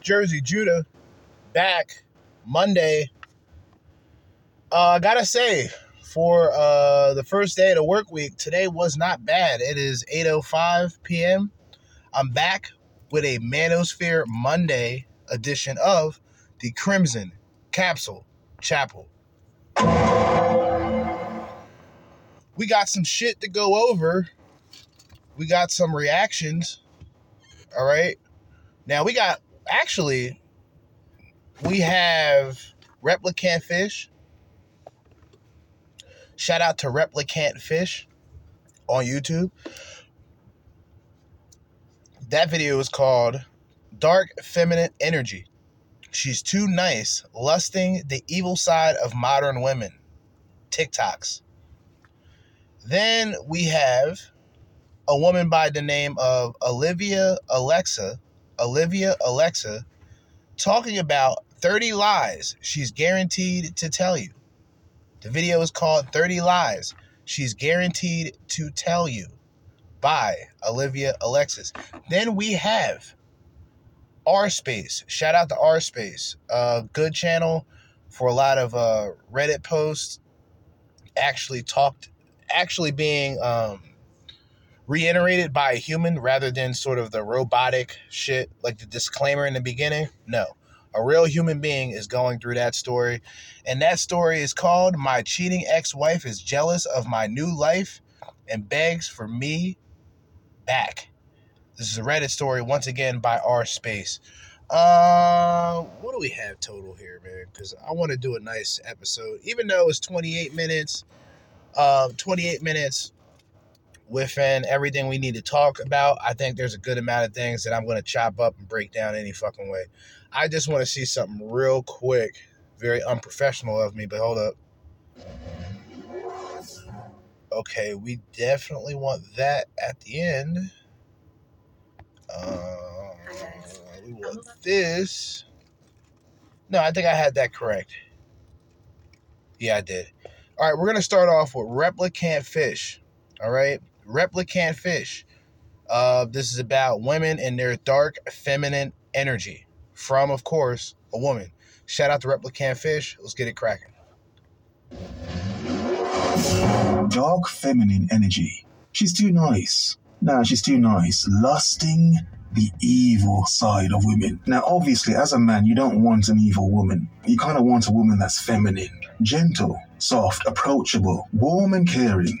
Jerzee Judah back Monday. Uh, I gotta say, for uh, the first day of the work week, today was not bad. It is 8:05 p.m. I'm back with a Manosphere Monday edition of the Crimson Capsule Chapel. We got some shit to go over. We got some reactions. All right. Now we got actually we have ReplicantPhish Shout out to ReplicantPhish on YouTube. That video is called Dark Feminine Energy. She's too nice, lusting the evil side of modern women. TikToks. Then we have a woman by the name of Olivia Alexa, Olivia Alexa, talking about 30 lies she's guaranteed to tell you. The video is called 30 Lies She's Guaranteed to Tell You by Olivia Alexis. Then we have rSpace. Shout out to rSpace. Uh, good channel for a lot of uh, Reddit posts. Actually talked, actually being um, reiterated by a human rather than sort of the robotic shit, like the disclaimer in the beginning. No. A real human being is going through that story. And that story is called My Cheating Ex Wife is Jealous of My New Life and Begs for Me Back. This is a Reddit story, once again, by rSpace. Uh, what do we have total here, man? Because I want to do a nice episode, even though it's 28 minutes. Uh, 28 minutes within everything we need to talk about. I think there's a good amount of things that I'm going to chop up and break down any fucking way. I just want to see something real quick. Very unprofessional of me, but hold up. Okay, we definitely want that at the end. Uh, we want this. No, I think I had that correct. Yeah, I did. All right, we're going to start off with ReplicantPhish. All right, ReplicantPhish. Uh, this is about women and their dark feminine energy from, of course, a woman. Shout out to ReplicantPhish. Let's get it cracking. Dark feminine energy. She's too nice. Nah, she's too nice. Lusting the evil side of women. Now, obviously, as a man, you don't want an evil woman. You kind of want a woman that's feminine, gentle, soft, approachable, warm and caring,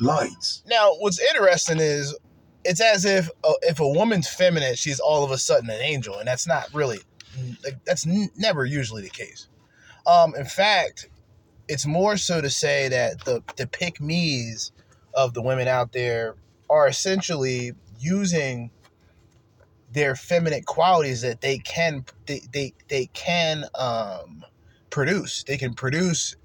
light. Now, what's interesting is it's as if uh, if a woman's feminine, she's all of a sudden an angel, and that's not really like, that's n- never usually the case. Um, in fact, it's more so to say that the the pick me's of the women out there are essentially using their feminine qualities that they can they they, they can um, produce. They can produce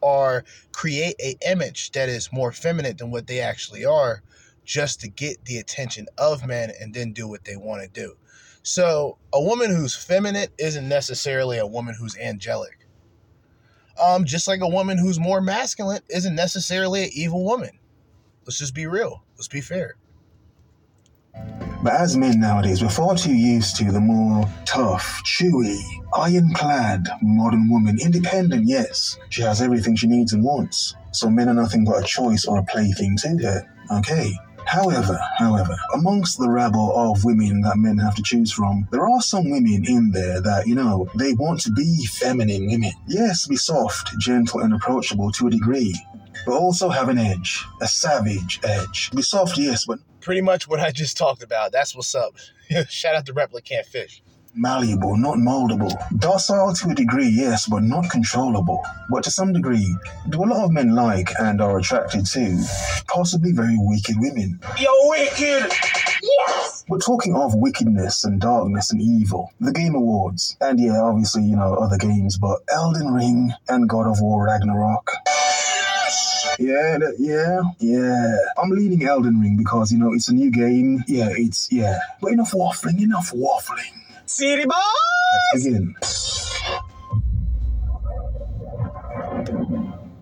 or create a image that is more feminine than what they actually are just to get the attention of men and then do what they want to do. So, a woman who's feminine isn't necessarily a woman who's angelic. Um, just like a woman who's more masculine isn't necessarily an evil woman. Let's just be real. Let's be fair. But as men nowadays, we're far too used to the more tough, chewy, ironclad modern woman. Independent, yes. She has everything she needs and wants. So men are nothing but a choice or a plaything to her. Okay. However, however, amongst the rabble of women that men have to choose from, there are some women in there that, you know, they want to be feminine women. Yes, be soft, gentle, and approachable to a degree, but also have an edge, a savage edge. Be soft, yes, but Pretty much what I just talked about. That's what's up. Shout out to ReplicantPhish. malleable, not moldable. Docile to a degree, yes, but not controllable. But to some degree, do a lot of men like and are attracted to possibly very wicked women. You're wicked! Yes! We're talking of wickedness and darkness and evil. The Game Awards, and yeah, obviously, you know, other games, but Elden Ring and God of War Ragnarok. Yeah, that, yeah, yeah. I'm leaning Elden Ring because, you know, it's a new game. Yeah, it's, yeah. But enough waffling, enough waffling. City boy! Let's begin.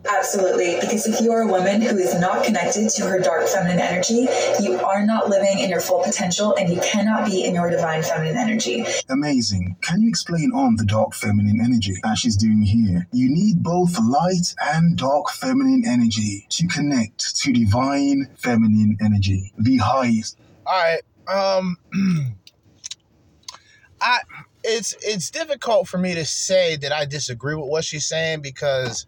Absolutely. Because if you are a woman who is not connected to her dark feminine energy, you are not living in your full potential and you cannot be in your divine feminine energy. Amazing. Can you explain on the dark feminine energy as she's doing here? You need both light and dark feminine energy to connect to divine feminine energy, the highest. All right. Um I it's it's difficult for me to say that I disagree with what she's saying because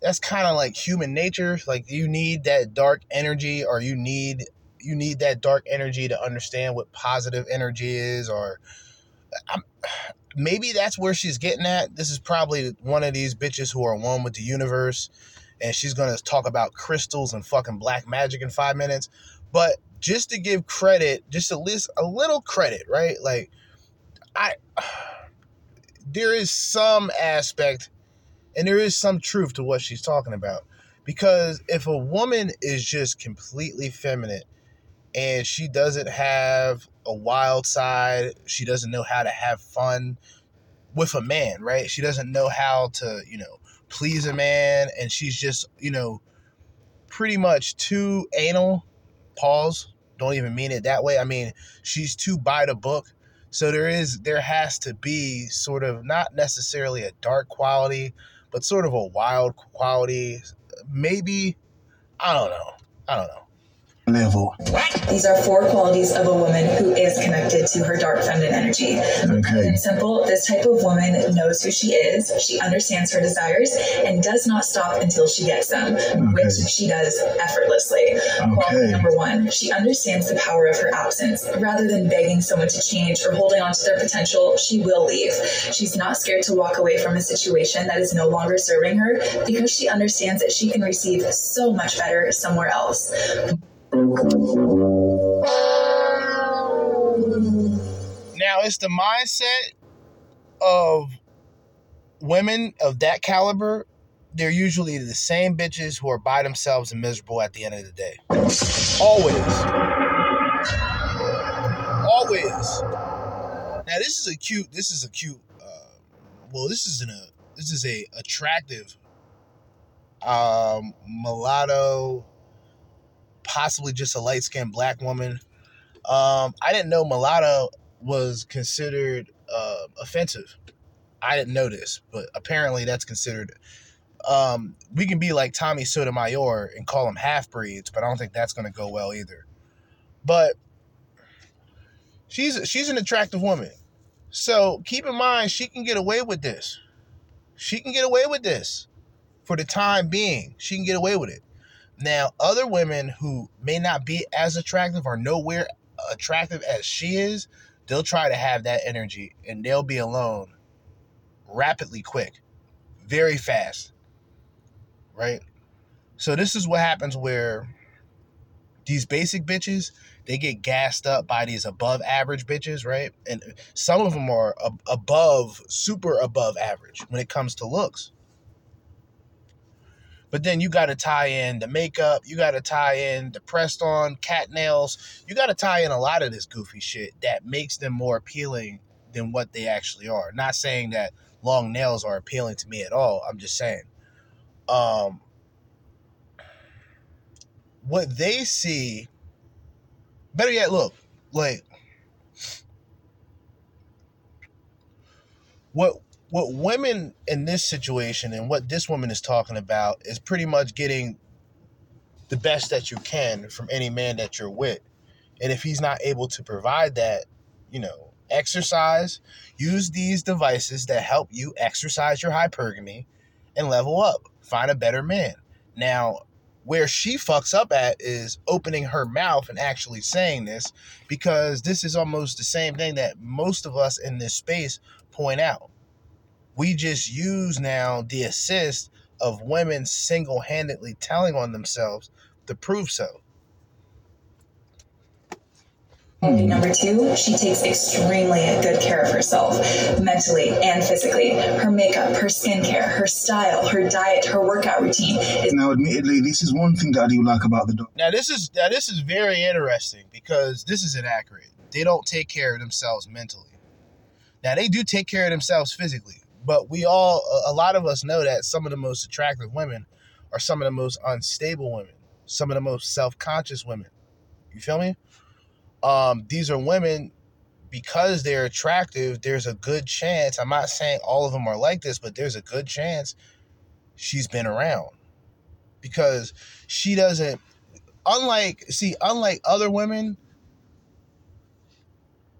that's kind of like human nature. Like you need that dark energy or you need you need that dark energy to understand what positive energy is or I'm, maybe that's where she's getting at. This is probably one of these bitches who are one with the universe and she's gonna talk about crystals and fucking black magic in five minutes. But just to give credit, just at least a little credit, right? Like, I there is some aspect and there is some truth to what she's talking about. Because if a woman is just completely feminine and she doesn't have a wild side, she doesn't know how to have fun with a man, right? She doesn't know how to, you know, please a man and she's just, you know, pretty much too anal. Pause. Don't even mean it that way. I mean, she's too by the book. So there is there has to be sort of not necessarily a dark quality, but sort of a wild quality. Maybe I don't know. I don't know level. These are four qualities of a woman who is connected to her dark feminine energy. Okay. In simple, this type of woman knows who she is, she understands her desires, and does not stop until she gets them, okay. which she does effortlessly. Okay. Quality number one, she understands the power of her absence. Rather than begging someone to change or holding on to their potential, she will leave. She's not scared to walk away from a situation that is no longer serving her because she understands that she can receive so much better somewhere else. Now it's the mindset of women of that caliber. They're usually the same bitches who are by themselves and miserable at the end of the day. Always. Always. Now this is a cute. This is a cute. Uh, well, this isn't a. This is a attractive um, mulatto possibly just a light skinned black woman. Um, I didn't know mulatto was considered uh, offensive. I didn't know this, but apparently that's considered. Um, we can be like Tommy Sotomayor and call them half breeds, but I don't think that's going to go well either. But she's she's an attractive woman, so keep in mind she can get away with this. She can get away with this for the time being. She can get away with it. Now, other women who may not be as attractive or nowhere attractive as she is, they'll try to have that energy and they'll be alone rapidly quick, very fast. Right? So this is what happens where these basic bitches, they get gassed up by these above average bitches, right? And some of them are above, super above average when it comes to looks. But then you got to tie in the makeup, you got to tie in the pressed on cat nails, you got to tie in a lot of this goofy shit that makes them more appealing than what they actually are. Not saying that long nails are appealing to me at all. I'm just saying. Um, what they see, better yet, look, like, what what women in this situation and what this woman is talking about is pretty much getting the best that you can from any man that you're with. And if he's not able to provide that, you know, exercise, use these devices that help you exercise your hypergamy and level up. Find a better man. Now, where she fucks up at is opening her mouth and actually saying this because this is almost the same thing that most of us in this space point out we just use now the assist of women single handedly telling on themselves to prove so. Number two, she takes extremely good care of herself, mentally and physically. Her makeup, her skincare, her style, her diet, her workout routine. Now, admittedly, this is one thing that I do like about the dog. Now, this is now this is very interesting because this is inaccurate. They don't take care of themselves mentally. Now, they do take care of themselves physically. But we all, a lot of us know that some of the most attractive women are some of the most unstable women, some of the most self conscious women. You feel me? Um, these are women because they're attractive. There's a good chance. I'm not saying all of them are like this, but there's a good chance she's been around because she doesn't. Unlike, see, unlike other women,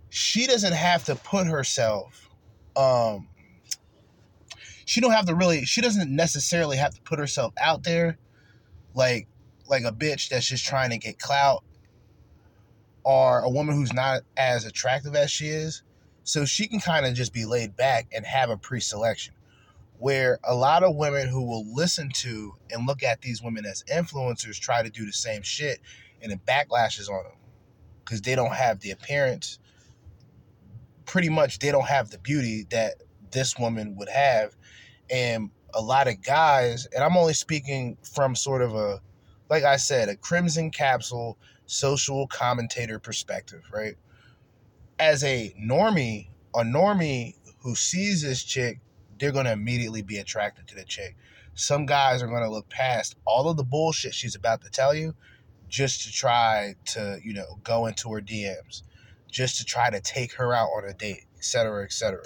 she doesn't have to put herself um, she don't have to really she doesn't necessarily have to put herself out there like like a bitch that's just trying to get clout or a woman who's not as attractive as she is. So she can kind of just be laid back and have a pre-selection where a lot of women who will listen to and look at these women as influencers try to do the same shit and it backlashes on them because they don't have the appearance. Pretty much they don't have the beauty that this woman would have and a lot of guys and i'm only speaking from sort of a like i said a crimson capsule social commentator perspective right as a normie a normie who sees this chick they're to immediately be attracted to the chick. Some guys are to look past all of the bullshit she's about to tell you just to try to, you know, go into her DMs, just to try to take her out on a date, etc., etc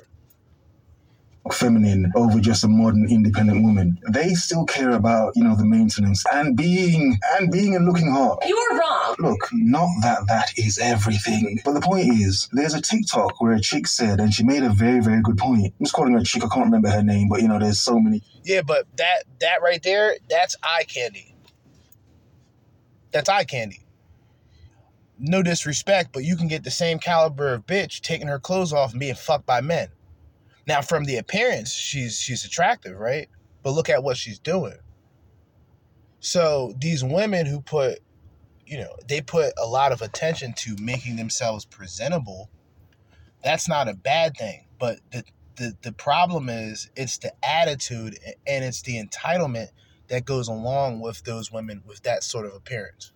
feminine over just a modern independent woman. They still care about, you know, the maintenance and being and being and looking hot. You are wrong. Look, not that that is everything. But the point is, there's a TikTok where a chick said, and she made a very, very good point. I'm just calling her a chick, I can't remember her name, but you know, there's so many. Yeah, but that that right there, that's eye candy. That's eye candy. No disrespect, but you can get the same caliber of bitch taking her clothes off and being fucked by men. Now, from the appearance, she's she's attractive, right? But look at what she's doing. So these women who put, you know, they put a lot of attention to making themselves presentable. That's not a bad thing, but the the the problem is it's the attitude and it's the entitlement that goes along with those women with that sort of appearance.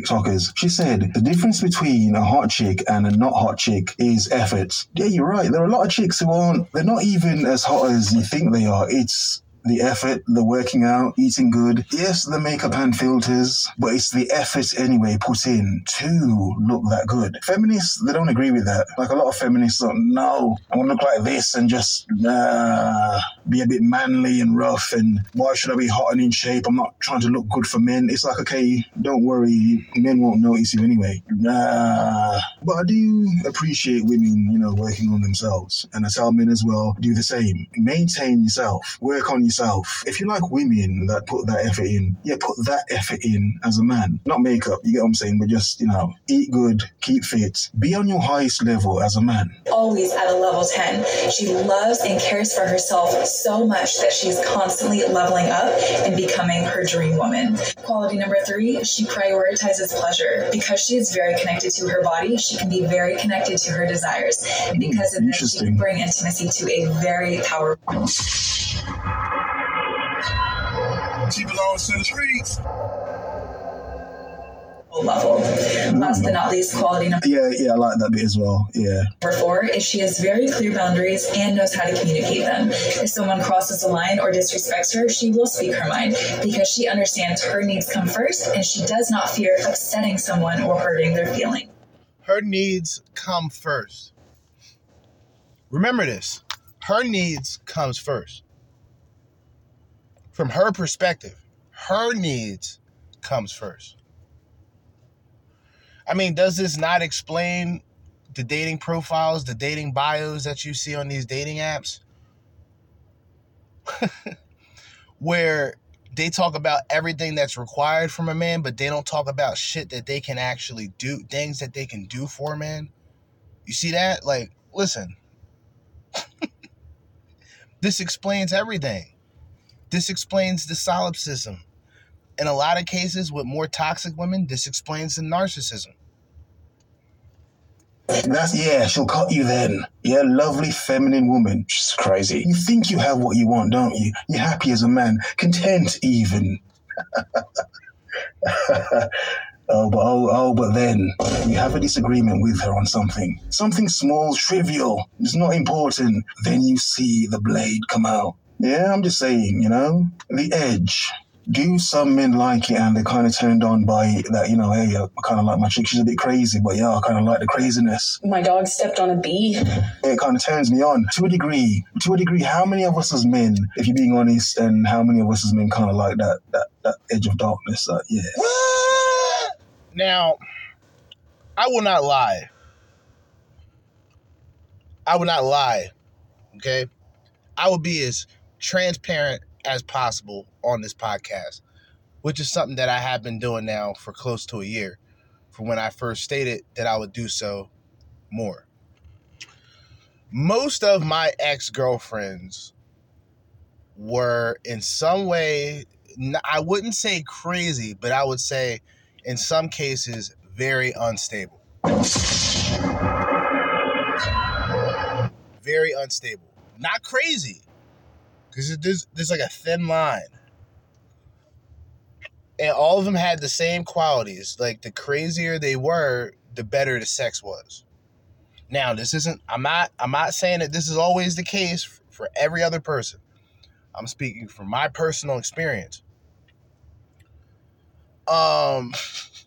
TikTokers. She said the difference between a hot chick and a not hot chick is effort. Yeah, you're right. There are a lot of chicks who aren't, they're not even as hot as you think they are. It's the effort, the working out, eating good. Yes, the makeup and filters, but it's the effort anyway put in to look that good. Feminists, they don't agree with that. Like a lot of feminists don't, no, I want to look like this and just uh, be a bit manly and rough and why should I be hot and in shape? I'm not trying to look good for men. It's like, okay, don't worry, men won't notice you anyway. Nah. But I do appreciate women, you know, working on themselves. And I tell men as well, do the same. Maintain yourself, work on yourself yourself. If you like women that put that effort in, yeah, put that effort in as a man. Not makeup, you get what I'm saying, but just, you know, eat good, keep fit, be on your highest level as a man. Always at a level 10. She loves and cares for herself so much that she's constantly leveling up and becoming her dream woman. Quality number three, she prioritizes pleasure. Because she is very connected to her body, she can be very connected to her desires. And because of this, she can bring intimacy to a very powerful. She belongs to the streets. Level. Last but not least, quality number. Yeah, yeah, I like that bit as well. Yeah. Number four is she has very clear boundaries and knows how to communicate them. If someone crosses the line or disrespects her, she will speak her mind because she understands her needs come first and she does not fear upsetting someone or hurting their feelings. Her needs come first. Remember this. Her needs comes first from her perspective, her needs comes first. I mean, does this not explain the dating profiles, the dating bios that you see on these dating apps? Where they talk about everything that's required from a man, but they don't talk about shit that they can actually do, things that they can do for a man. You see that? Like, listen, this explains everything. This explains the solipsism. In a lot of cases with more toxic women, this explains the narcissism. That's yeah, she'll cut you then. Yeah, lovely feminine woman. She's crazy. You think you have what you want, don't you? You're happy as a man, content even. Oh, but oh, oh, but then you have a disagreement with her on something, something small, trivial, it's not important. Then you see the blade come out. Yeah, I'm just saying, you know, the edge. Do some men like it and they're kind of turned on by that, you know, hey, I kind of like my chick. She's a bit crazy, but yeah, I kind of like the craziness. My dog stepped on a bee. It kind of turns me on to a degree. To a degree, how many of us as men, if you're being honest, and how many of us as men kind of like that, that, that edge of darkness? Uh, yeah. Now, I will not lie. I will not lie. Okay? I will be as transparent as possible on this podcast, which is something that I have been doing now for close to a year from when I first stated that I would do so more. Most of my ex girlfriends were in some way, I wouldn't say crazy, but I would say in some cases very unstable. Very unstable. Not crazy, because there's, there's like a thin line. And all of them had the same qualities. Like the crazier they were, the better the sex was. Now, this isn't I'm not I'm not saying that this is always the case for every other person. I'm speaking from my personal experience. Um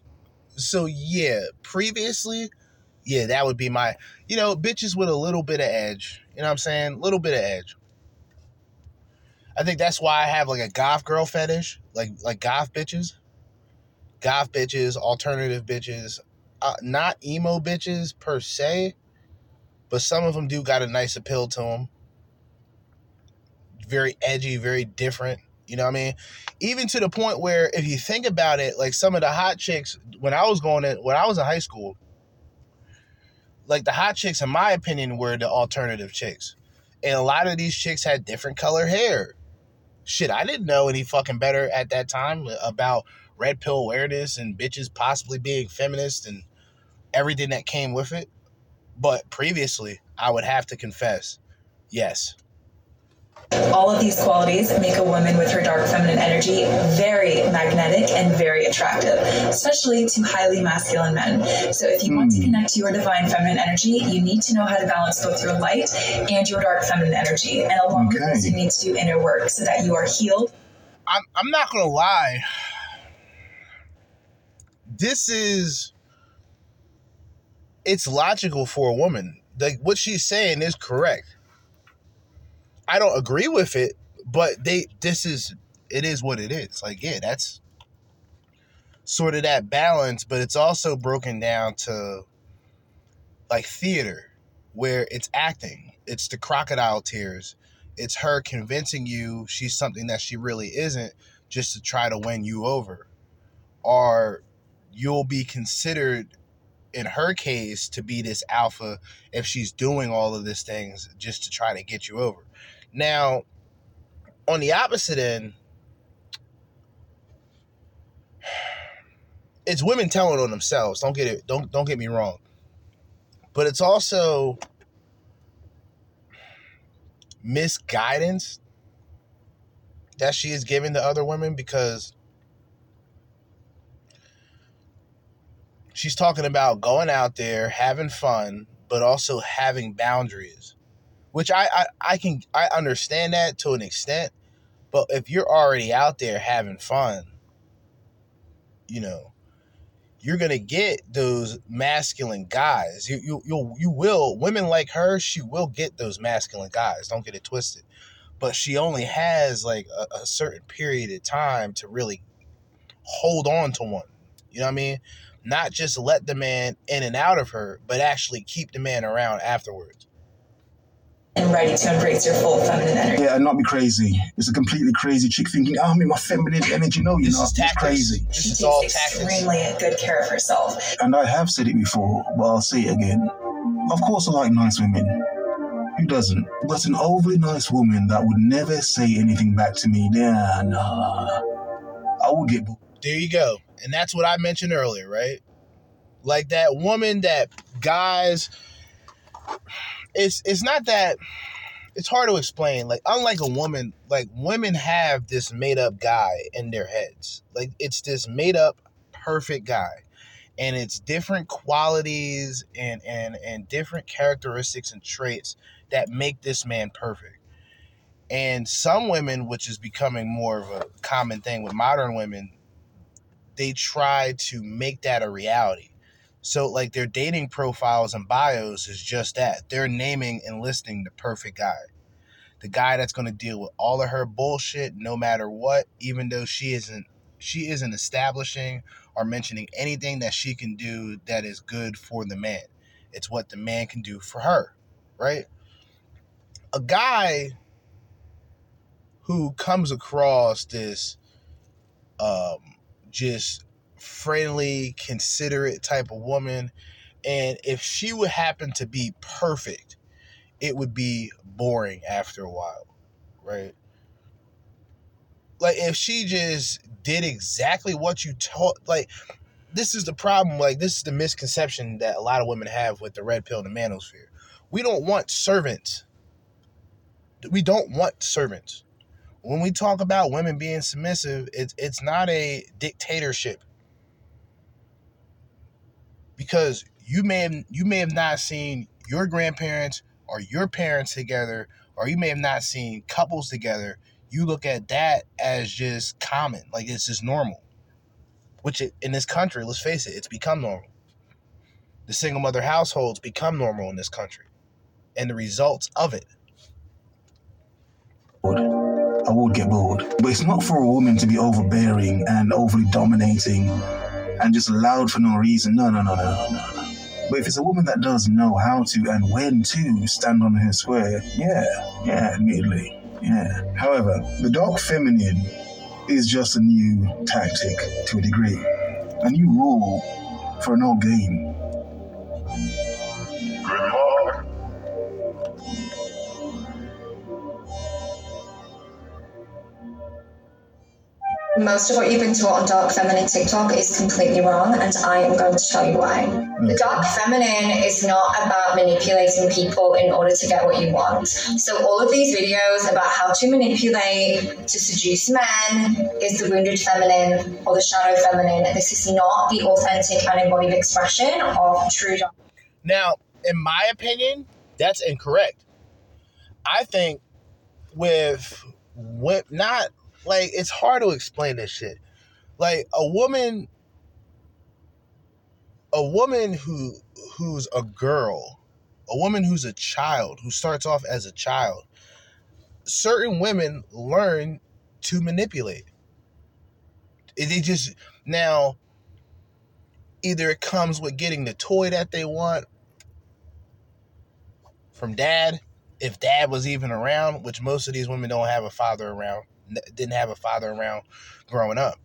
so yeah, previously, yeah, that would be my you know, bitches with a little bit of edge. You know what I'm saying? A little bit of edge. I think that's why I have like a goth girl fetish, like like goth bitches, goth bitches, alternative bitches, uh, not emo bitches per se, but some of them do got a nice appeal to them. Very edgy, very different. You know what I mean? Even to the point where, if you think about it, like some of the hot chicks when I was going in, when I was in high school, like the hot chicks, in my opinion, were the alternative chicks. And a lot of these chicks had different color hair shit, I didn't know any fucking better at that time about red pill awareness and bitches possibly being feminist and everything that came with it. But previously, I would have to confess, yes, all of these qualities make a woman with her dark feminine energy very magnetic and very attractive, especially to highly masculine men. So, if you mm. want to hmm. connect to your divine feminine energy, you need to know how to balance both your light and your dark feminine energy. And along okay. with this, you need to do inner work so that you are healed. I'm, I'm not going to lie. This is. It's logical for a woman. Like, what she's saying is correct I don't agree with it, but they this is it is what it is. Like, yeah, that's sort of that balance, but it's also broken down to like theater where it's acting. It's the crocodile tears. It's her convincing you she's something that she really isn't just to try to win you over. Or you'll be considered in her case to be this alpha if she's doing all of these things just to try to get you over. Now, on the opposite end, it's women telling on themselves. Don't get it. Don't don't get me wrong. But it's also misguidance that she is giving to other women because she's talking about going out there, having fun, but also having boundaries which I, I I can I understand that to an extent, but if you're already out there having fun, you know, you're gonna get those masculine guys. You you you you will women like her. She will get those masculine guys. Don't get it twisted. But she only has like a, a certain period of time to really hold on to one. You know what I mean? Not just let the man in and out of her, but actually keep the man around afterwards and ready to embrace your full feminine energy. Yeah, and not be crazy. It's a completely crazy chick thinking, oh, I'm in my feminine energy. No, you're not. It's crazy. This she takes extremely good care of herself. And I have said it before, but I'll say it again. Of course, I like nice women. Who doesn't? But an overly nice woman that would never say anything back to me, nah, nah. I would get. There you go. And that's what I mentioned earlier, right? Like that woman that guys it's it's not that it's hard to explain. Like unlike a woman, like women have this made up guy in their heads. Like it's this made up perfect guy. And it's different qualities and and and different characteristics and traits that make this man perfect. And some women, which is becoming more of a common thing with modern women, they try to make that a reality. So like their dating profiles and bios is just that. They're naming and listing the perfect guy. The guy that's going to deal with all of her bullshit no matter what, even though she isn't she isn't establishing or mentioning anything that she can do that is good for the man. It's what the man can do for her, right? A guy who comes across this um just friendly, considerate type of woman. And if she would happen to be perfect, it would be boring after a while, right? like if she just did exactly what you told like this is the problem like this is the misconception that a lot of women have with the red pill and the manosphere we don't want servants we don't want servants when we talk about women being submissive it's it's not a dictatorship because you may have you may have not seen your grandparents or your parents together or you may have not seen couples together you look at that as just common, like it's just normal. Which in this country, let's face it, it's become normal. The single mother households become normal in this country, and the results of it. I would get bored, but it's not for a woman to be overbearing and overly dominating and just loud for no reason. No, no, no, no, no, no. But if it's a woman that does know how to and when to stand on her square, yeah, yeah, admittedly. Yeah. However, the dark feminine is just a new tactic to a degree, a new rule for an old game. Most of what you've been taught on dark feminine TikTok is completely wrong, and I am going to tell you why. The dark feminine is not about manipulating people in order to get what you want. So, all of these videos about how to manipulate to seduce men is the wounded feminine or the shadow feminine. This is not the authentic and embodied expression of true dark. Now, in my opinion, that's incorrect. I think with with not like it's hard to explain this shit. Like a woman a woman who who's a girl, a woman who's a child, who starts off as a child, certain women learn to manipulate. They just now either it comes with getting the toy that they want from dad, if dad was even around, which most of these women don't have a father around didn't have a father around growing up.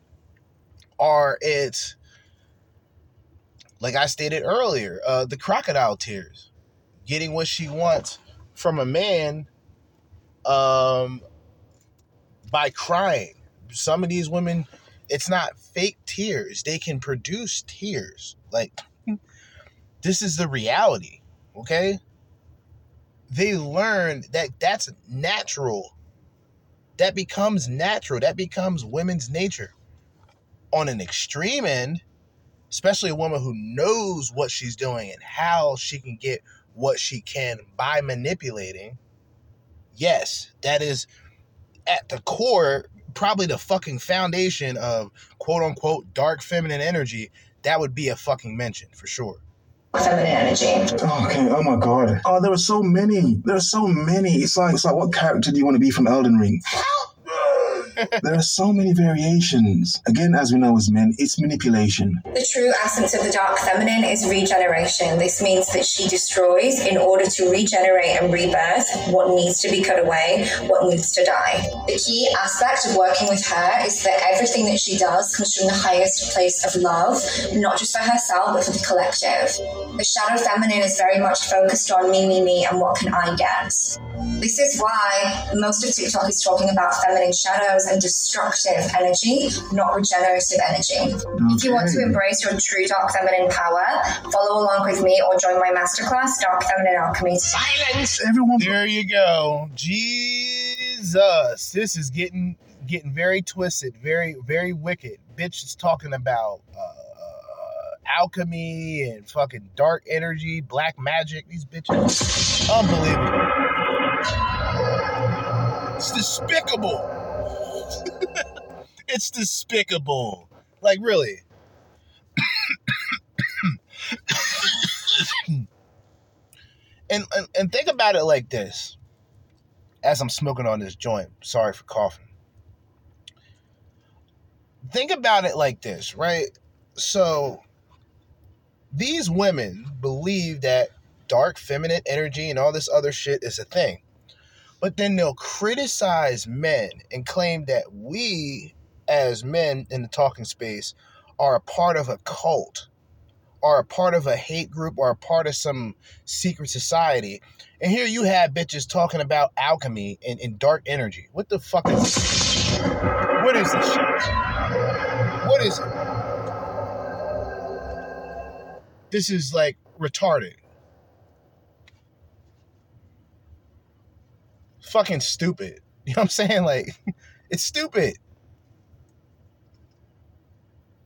Or it's like I stated earlier, uh, the crocodile tears, getting what she wants from a man um, by crying. Some of these women, it's not fake tears. They can produce tears. Like, this is the reality, okay? They learn that that's natural that becomes natural. That becomes women's nature. On an extreme end, especially a woman who knows what she's doing and how she can get what she can by manipulating, yes, that is at the core, probably the fucking foundation of quote unquote dark feminine energy. That would be a fucking mention for sure feminine energy. Oh, okay. Oh my god. Oh, there are so many. There are so many. It's like it's like what character do you want to be from Elden Ring? There are so many variations. Again, as we know as men, it's manipulation. The true essence of the dark feminine is regeneration. This means that she destroys in order to regenerate and rebirth what needs to be cut away, what needs to die. The key aspect of working with her is that everything that she does comes from the highest place of love, not just for herself, but for the collective. The shadow feminine is very much focused on me, me, me, and what can I get. This is why most of TikTok is talking about feminine shadows and destructive energy, not regenerative energy. Okay. If you want to embrace your true dark feminine power, follow along with me or join my masterclass, Dark Feminine Alchemy. Silence, everyone. There you go. Jesus, this is getting getting very twisted, very very wicked. Bitch is talking about. Uh, alchemy and fucking dark energy, black magic. These bitches, unbelievable. It's despicable. it's despicable. Like really. and, and and think about it like this. As I'm smoking on this joint, sorry for coughing. Think about it like this, right? So these women believe that dark feminine energy and all this other shit is a thing. But then they'll criticize men and claim that we, as men in the talking space, are a part of a cult, are a part of a hate group, or a part of some secret society. And here you have bitches talking about alchemy and, and dark energy. What the fuck is this? What is this shit? What is it? This is like retarded. Fucking stupid. You know what I'm saying? Like, it's stupid.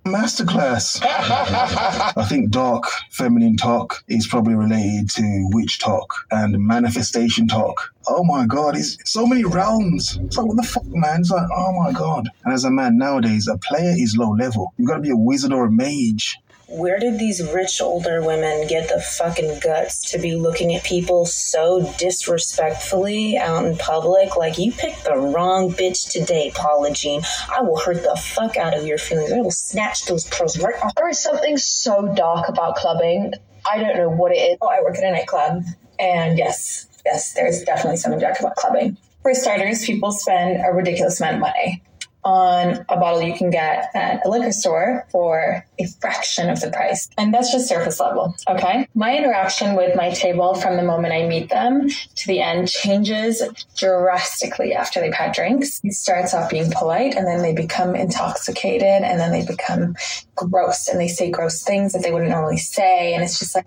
Masterclass. I think dark feminine talk is probably related to witch talk and manifestation talk. Oh my god, it's so many realms. It's like what the fuck, man? It's like, oh my god. And as a man nowadays, a player is low level. You've got to be a wizard or a mage where did these rich older women get the fucking guts to be looking at people so disrespectfully out in public? Like, you picked the wrong bitch today, Paula Jean. I will hurt the fuck out of your feelings. I will snatch those pearls right off. There is something so dark about clubbing. I don't know what it is. Oh, I work at a nightclub, and yes, yes, there's definitely something dark about clubbing. For starters, people spend a ridiculous amount of money on a bottle you can get at a liquor store for a fraction of the price. And that's just surface level. Okay. My interaction with my table from the moment I meet them to the end changes drastically after they've had drinks. It starts off being polite and then they become intoxicated and then they become gross and they say gross things that they wouldn't normally say. And it's just like,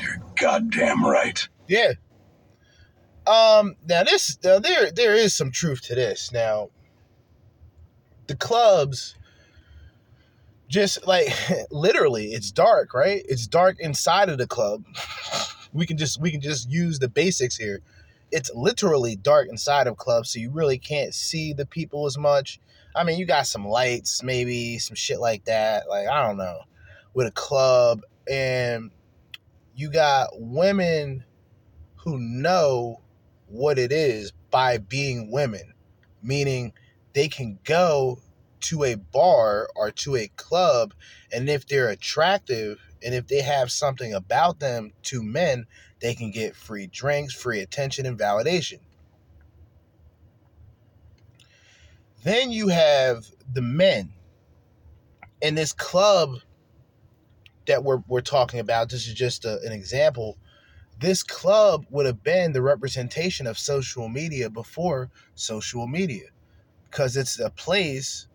you're goddamn right. Yeah. Um, now this, now there, there is some truth to this. Now, the clubs just like literally it's dark right? It's dark inside of the club. We can just we can just use the basics here. It's literally dark inside of clubs so you really can't see the people as much. I mean you got some lights maybe some shit like that like i don't know with a club. And you got women who know what it is by being women meaning they can go to a bar or to a club and if they're attractive and if they have something about them to men they can get free drinks free attention and validation. Then you have the men. In this club that we're, we're talking about this is just a, an example. This club would have been the representation of social media before social media because it's a place,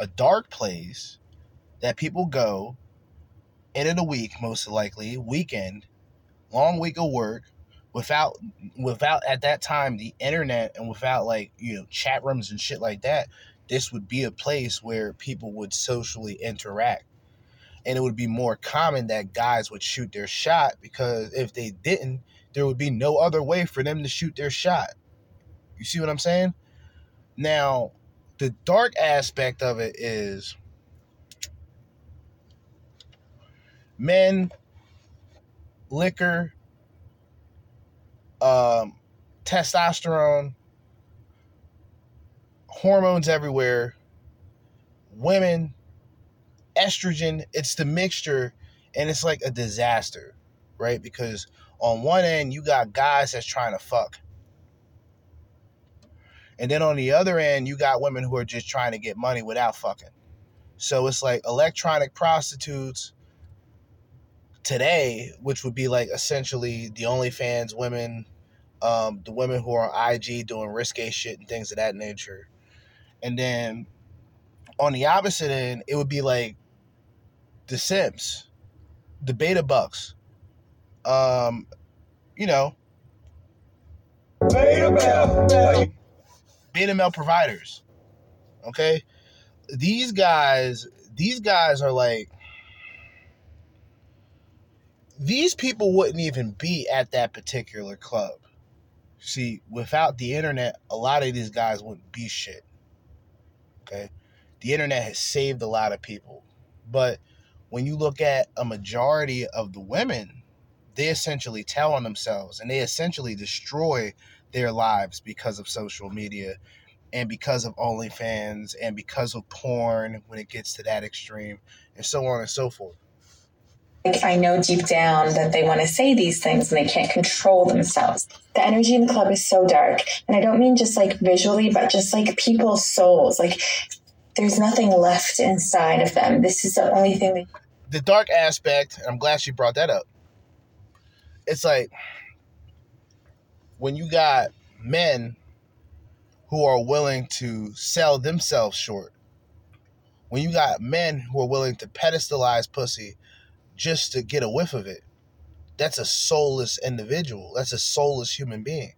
a dark place that people go end of the week, most likely weekend, long week of work, without without at that time the internet and without like you know chat rooms and shit like that. This would be a place where people would socially interact. And it would be more common that guys would shoot their shot because if they didn't, there would be no other way for them to shoot their shot. You see what I'm saying? Now, the dark aspect of it is men, liquor, um, testosterone, hormones everywhere, women, estrogen. It's the mixture, and it's like a disaster, right? Because on one end, you got guys that's trying to fuck. And then on the other end, you got women who are just trying to get money without fucking. So it's like electronic prostitutes today, which would be like essentially the OnlyFans women, um, the women who are on IG doing risque shit and things of that nature. And then on the opposite end, it would be like the Sims, the beta bucks, um, you know, beta bell beta male providers. Okay? These guys, these guys are like these people wouldn't even be at that particular club. See, without the internet, a lot of these guys wouldn't be shit. Okay? The internet has saved a lot of people. But when you look at a majority of the women, they essentially tell on themselves and they essentially destroy their lives because of social media and because of OnlyFans and because of porn when it gets to that extreme and so on and so forth. I know deep down that they want to say these things and they can't control themselves. The energy in the club is so dark. And I don't mean just like visually, but just like people's souls. Like there's nothing left inside of them. This is the only thing that the dark aspect, I'm glad she brought that up. It's like when you got men who are willing to sell themselves short. When you got men who are willing to pedestalize pussy just to get a whiff of it, that's a soulless individual. That's a soulless human being.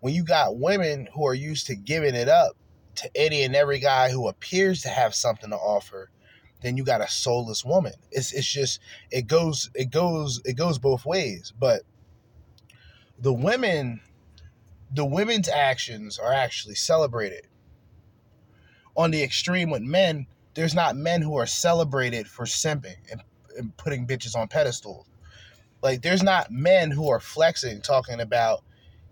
When you got women who are used to giving it up to any and every guy who appears to have something to offer, then you got a soulless woman. It's it's just it goes it goes it goes both ways. But the women the women's actions are actually celebrated. On the extreme with men, there's not men who are celebrated for simping and, and putting bitches on pedestals. Like there's not men who are flexing talking about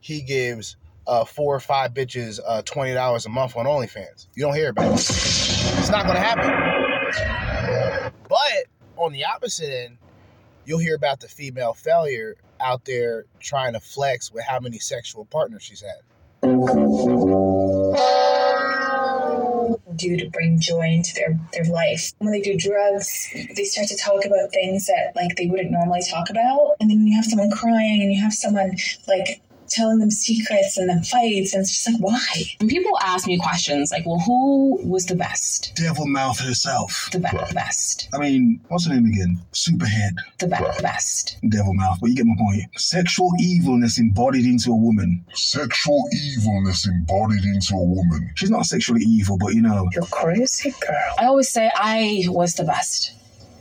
he gives uh, four or five bitches uh, twenty dollars a month on OnlyFans. You don't hear about it. It's not gonna happen. But on the opposite end, you'll hear about the female failure out there trying to flex with how many sexual partners she's had. Do to bring joy into their their life. When they do drugs, they start to talk about things that like they wouldn't normally talk about, and then you have someone crying, and you have someone like telling them secrets and then fights. And it's just like, why? When people ask me questions like, well, who was the best? Devil Mouth herself. The be- best. I mean, what's her name again? Superhead. The be- best. Devil Mouth, but you get my point. Sexual evilness embodied into a woman. Sexual evilness embodied into a woman. She's not sexually evil, but you know. You're crazy, girl. I always say I was the best.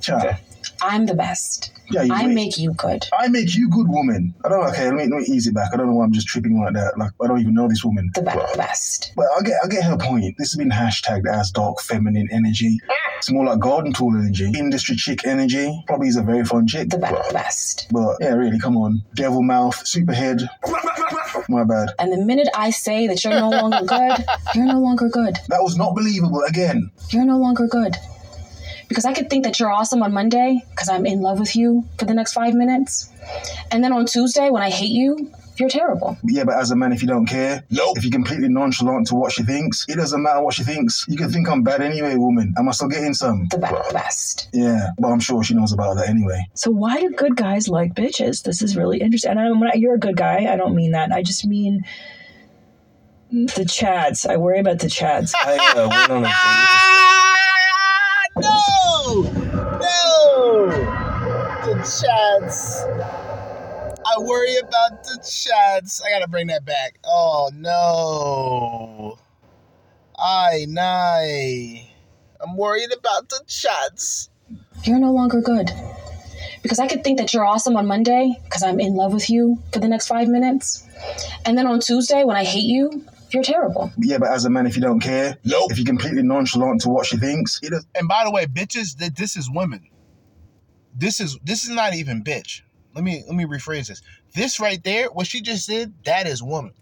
Child. I'm the best. Yeah, you I make, make you good. I make you good, woman. I don't. Know. Okay, let me, let me ease it back. I don't know why I'm just tripping like that. Like I don't even know this woman. The be- best. But I get, I get her point. This has been hashtagged as dark feminine energy. It's more like garden tool energy, industry chick energy. Probably is a very fun chick. The be- best. But yeah, really, come on, devil mouth, superhead. My bad. And the minute I say that you're no longer good, you're no longer good. That was not believable. Again, You're no longer good. Because I could think that you're awesome on Monday because I'm in love with you for the next five minutes. And then on Tuesday, when I hate you, you're terrible. Yeah, but as a man, if you don't care, Nope. if you're completely nonchalant to what she thinks, it doesn't matter what she thinks. You can think I'm bad anyway, woman. Am I still getting some? The be- best. Yeah, but I'm sure she knows about that anyway. So why do good guys like bitches? This is really interesting. And I'm, when you're a good guy. I don't mean that. I just mean the chads. I worry about the chads. I uh, went on a date No! No! The chats. I worry about the chats. I gotta bring that back. Oh no. I nay. I'm worried about the chats. You're no longer good. Because I could think that you're awesome on Monday because I'm in love with you for the next five minutes. And then on Tuesday, when I hate you, you're terrible. Yeah, but as a man, if you don't care, Nope. if you're completely nonchalant to what she thinks, it does. And by the way, bitches, th- this is women. This is this is not even bitch. Let me let me rephrase this. This right there, what she just did, that is woman.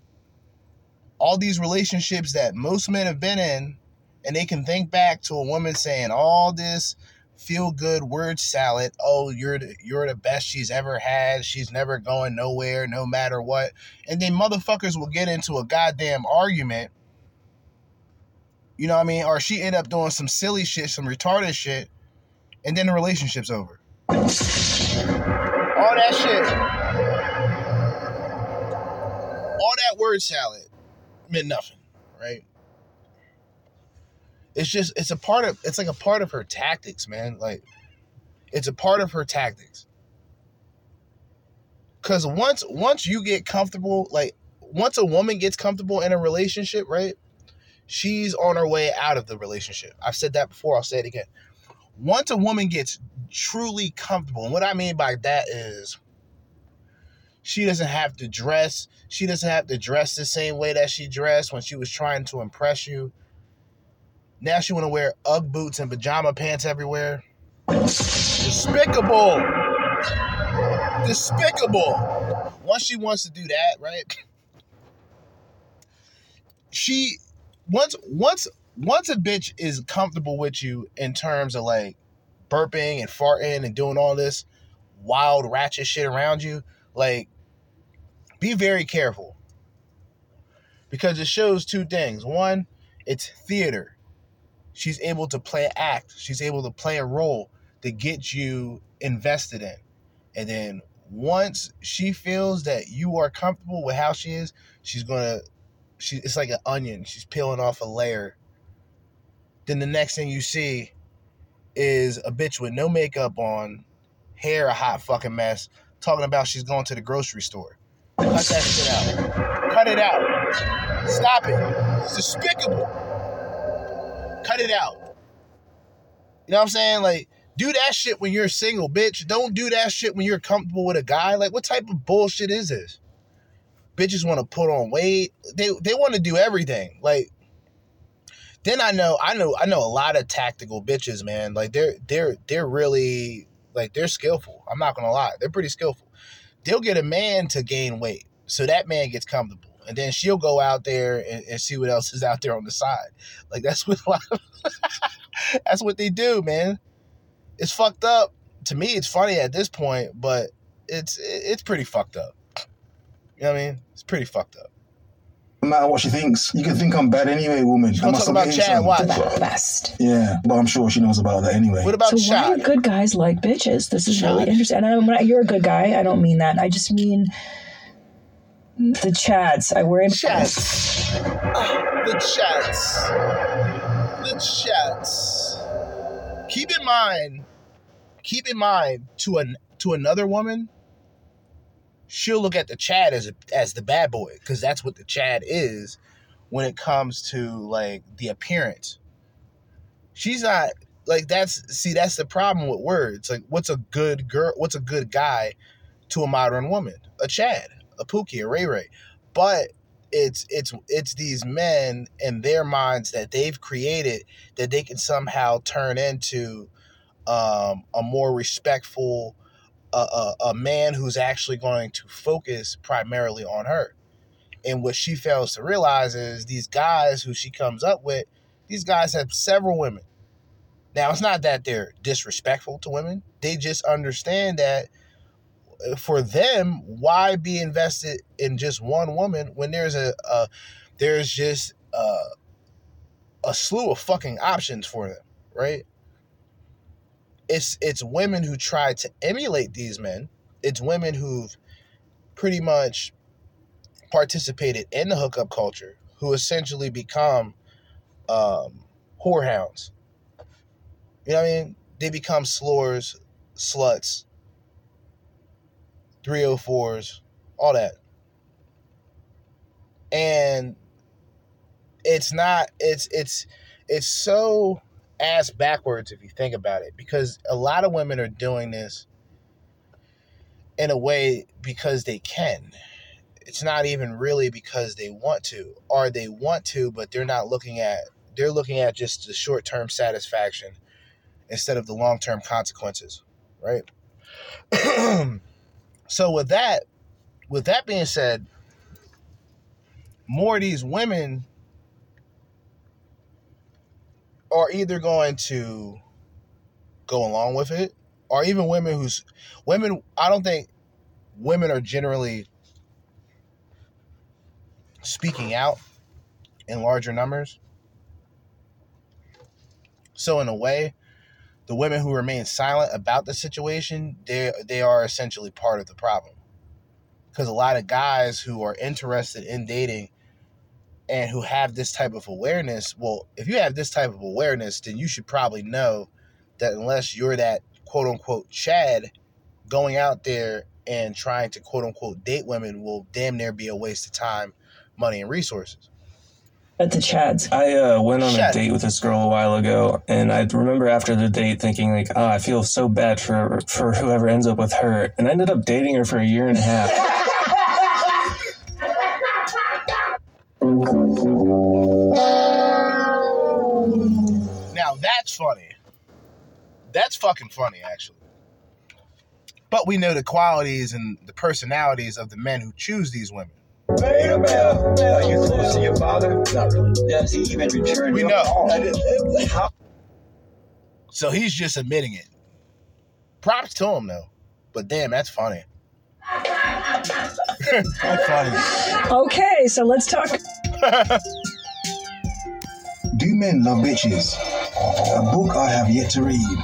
All these relationships that most men have been in, and they can think back to a woman saying all this feel good word salad. Oh, you're the, you're the best she's ever had. She's never going nowhere, no matter what. And then motherfuckers will get into a goddamn argument. You know what I mean? Or she end up doing some silly shit, some retarded shit, and then the relationship's over. All that shit. All that word salad meant nothing, right? It's just it's a part of it's like a part of her tactics, man. Like it's a part of her tactics. Cause once once you get comfortable, like once a woman gets comfortable in a relationship, right? She's on her way out of the relationship. I've said that before, I'll say it again. Once a woman gets truly comfortable, and what I mean by that is she doesn't have to dress, she doesn't have to dress the same way that she dressed when she was trying to impress you. Now she want to wear UGG boots and pajama pants everywhere. Despicable. Despicable. Once she wants to do that, right? She once once once a bitch is comfortable with you in terms of like burping and farting and doing all this wild ratchet shit around you, like be very careful. Because it shows two things. One, it's theater she's able to play act she's able to play a role to get you invested in and then once she feels that you are comfortable with how she is she's to she it's like an onion. She's peeling off a layer. Then the next thing you see is a bitch with no makeup on, hair a hot fucking mess, talking about she's going to the grocery store. Cut that shit out. Cut it out. Stop it. It's despicable. Cut it out. You know what I'm saying? Like, do that shit when you're single, bitch. Don't do that shit when you're comfortable with a guy. Like, what type of bullshit is this? Bitches want to put on weight. They they want to do everything. Like, then I know I know I know a lot of tactical bitches, man. Like they're they're they're really like they're skillful. I'm not gonna lie, they're pretty skillful. They'll get a man to gain weight, so that man gets comfortable, and then she'll go out there and, and see what else is out there on the side. Like that's what a lot of, that's what they do, man. It's fucked up. To me, it's funny at this point, but it's it's pretty fucked up. You know what I mean? It's pretty fucked up. No matter what she thinks, you can think I'm bad anyway, woman. She's gonna talk about Chad Watts. Best. Yeah, but I'm sure she knows about that anyway. What about so why do good guys like bitches? This is really interesting. And I, when I, you're a good guy. I don't mean that. I just mean the chads. I worry. Chats. Ah, the chats. The chats. Keep in mind. Keep in mind to an to another woman. She'll look at the Chad as a, as the bad boy because that's what the Chad is when it comes to like the appearance. She's not like that's see that's the problem with words. Like what's a good girl? What's a good guy to a modern woman? A Chad, a Pookie, a Ray Ray. But it's it's it's these men in their minds that they've created that they can somehow turn into um, a more respectful a, a, a man who's actually going to focus primarily on her. And what she fails to realize is these guys who she comes up with, these guys have several women. Now, it's not that they're disrespectful to women, they just understand that for them, why be invested in just one woman when there's a, a there's just a, a slew of fucking options for them, right? it's it's women who try to emulate these men. It's women who've pretty much participated in the hookup culture, who essentially become um, whorehounds. You know what I mean? They become slurs, sluts, 304s, all that. And it's not it's it's it's so ass backwards if you think about it because a lot of women are doing this in a way because they can it's not even really because they want to or they want to but they're not looking at they're looking at just the short-term satisfaction instead of the long-term consequences right so with that with that being said more of these women are either going to go along with it or even women who's women I don't think women are generally speaking out in larger numbers. So in a way, the women who remain silent about the situation, they they are essentially part of the problem. Because a lot of guys who are interested in dating and who have this type of awareness, well, if you have this type of awareness, then you should probably know that unless you're that quote unquote Chad going out there and trying to quote unquote date women will damn near be a waste of time, money, and resources. At the Chads. I uh, went on a date with this girl a while ago, and I remember after the date thinking like, "Ah, oh, I feel so bad for for whoever ends up with her," and I ended up dating her for a year and a half. Now that's funny. That's fucking funny, actually. But we know the qualities and the personalities of the men who choose these women. Pay the. Are you close to your father? Not really. Does he even return We your know. call? How- So he's just admitting it. Props to him though. But damn, that's funny. that's funny. Okay, so let's talk. Do men love bitches? A book I have yet to read.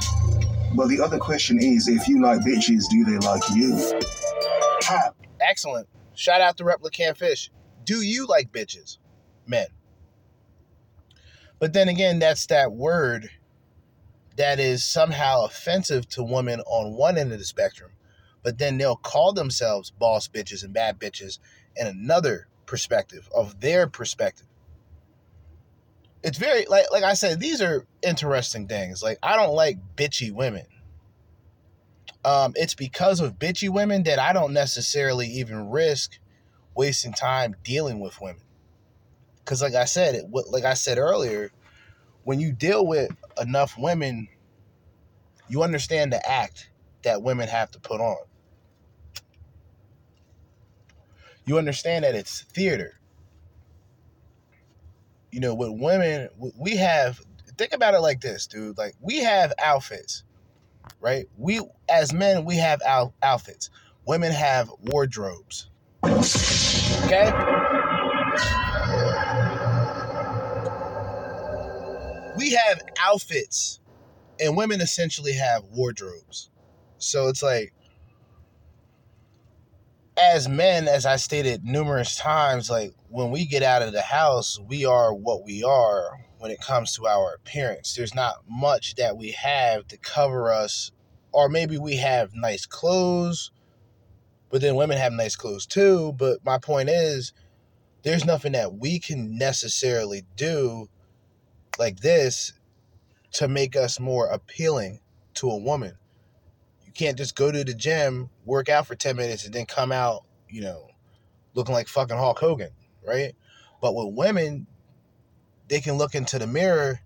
But the other question is if you like bitches, do they like you? Excellent. Shout out to ReplicantPhish. Do you like bitches? men. But then again, that's that word that is somehow offensive to women on one end of the spectrum, but then they'll call themselves boss bitches and bad bitches in another perspective of their perspective. It's very like like I said, these are interesting things. Like I don't like bitchy women. Um, it's because of bitchy women that I don't necessarily even risk wasting time dealing with women. Because, like I said, it like I said earlier, when you deal with enough women, you understand the act that women have to put on. You understand that it's theater. You know, with women, we have, think about it like this, dude. Like, we have outfits, right? We, as men, we have out- outfits. Women have wardrobes. Okay? We have outfits and women essentially have wardrobes. So it's like, as men, as I stated numerous times, like when we get out of the house, we are what we are when it comes to our appearance. There's not much that we have to cover us, or maybe we have nice clothes, but then women have nice clothes too. But my point is, there's nothing that we can necessarily do like this to make us more appealing to a woman. You can't just go to the gym, work out for 10 minutes, and then come out, you know, looking like fucking Hulk Hogan, right? But with women, they can look into the mirror,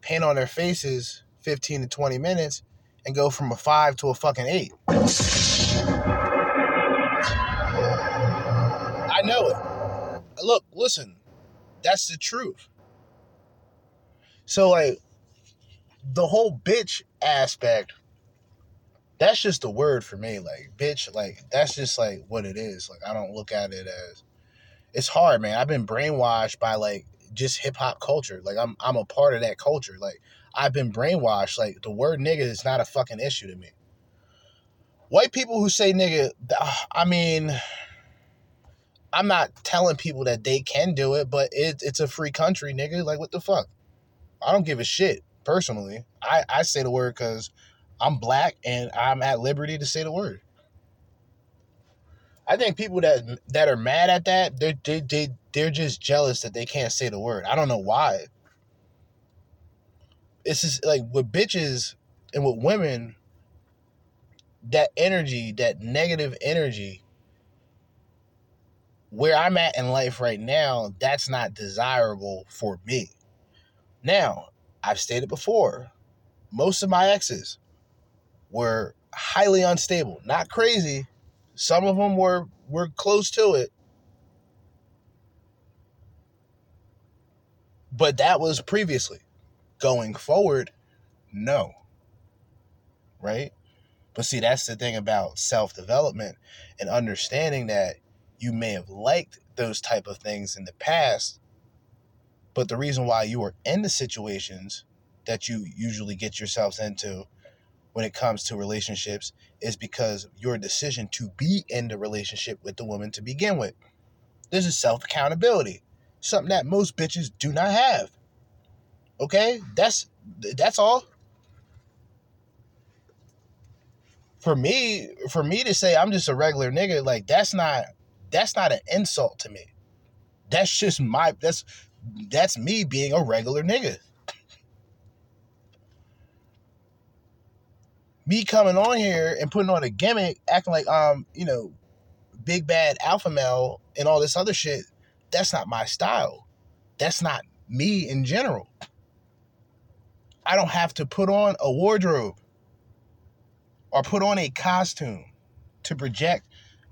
paint on their faces 15 to 20 minutes, and go from a five to a fucking eight. I know it. Look, listen, that's the truth. So, like, the whole bitch aspect that's just a word for me like bitch like that's just like what it is like i don't look at it as it's hard man i've been brainwashed by like just hip-hop culture. Like i'm i'm a part of that culture. Like i've been brainwashed. Like the word nigga is not a fucking issue to me. White people who say nigga uh, i mean i'm not telling people that they can do it but it, it's a free country nigga. Like what the fuck? I don't give a shit personally. I, I say the word because I'm black and I'm at liberty to say the word. I think people that that are mad at that, they're they, they they're just jealous that they can't say the word. I don't know why. It's just like with bitches and with women, that energy, that negative energy, where I'm at in life right now, that's not desirable for me. Now, I've stated before, most of my exes were highly unstable, not crazy. Some of them were were close to it. But that was previously. Going forward, no. Right? But see, that's the thing about self-development and understanding that you may have liked those type of things in the past but the reason why you are in the situations that you usually get yourselves into when it comes to relationships is because your decision to be in the relationship with the woman to begin with. This is self accountability, something that most bitches do not have. Okay, that's that's all. For me, for me to say I'm just a regular nigga, like that's not that's not an insult to me. That's just my that's that's me being a regular nigga. Me coming on here and putting on a gimmick, acting like um, you know, big bad alpha male and all this other shit, that's not my style. That's not me in general. I don't have to put on a wardrobe or put on a costume to project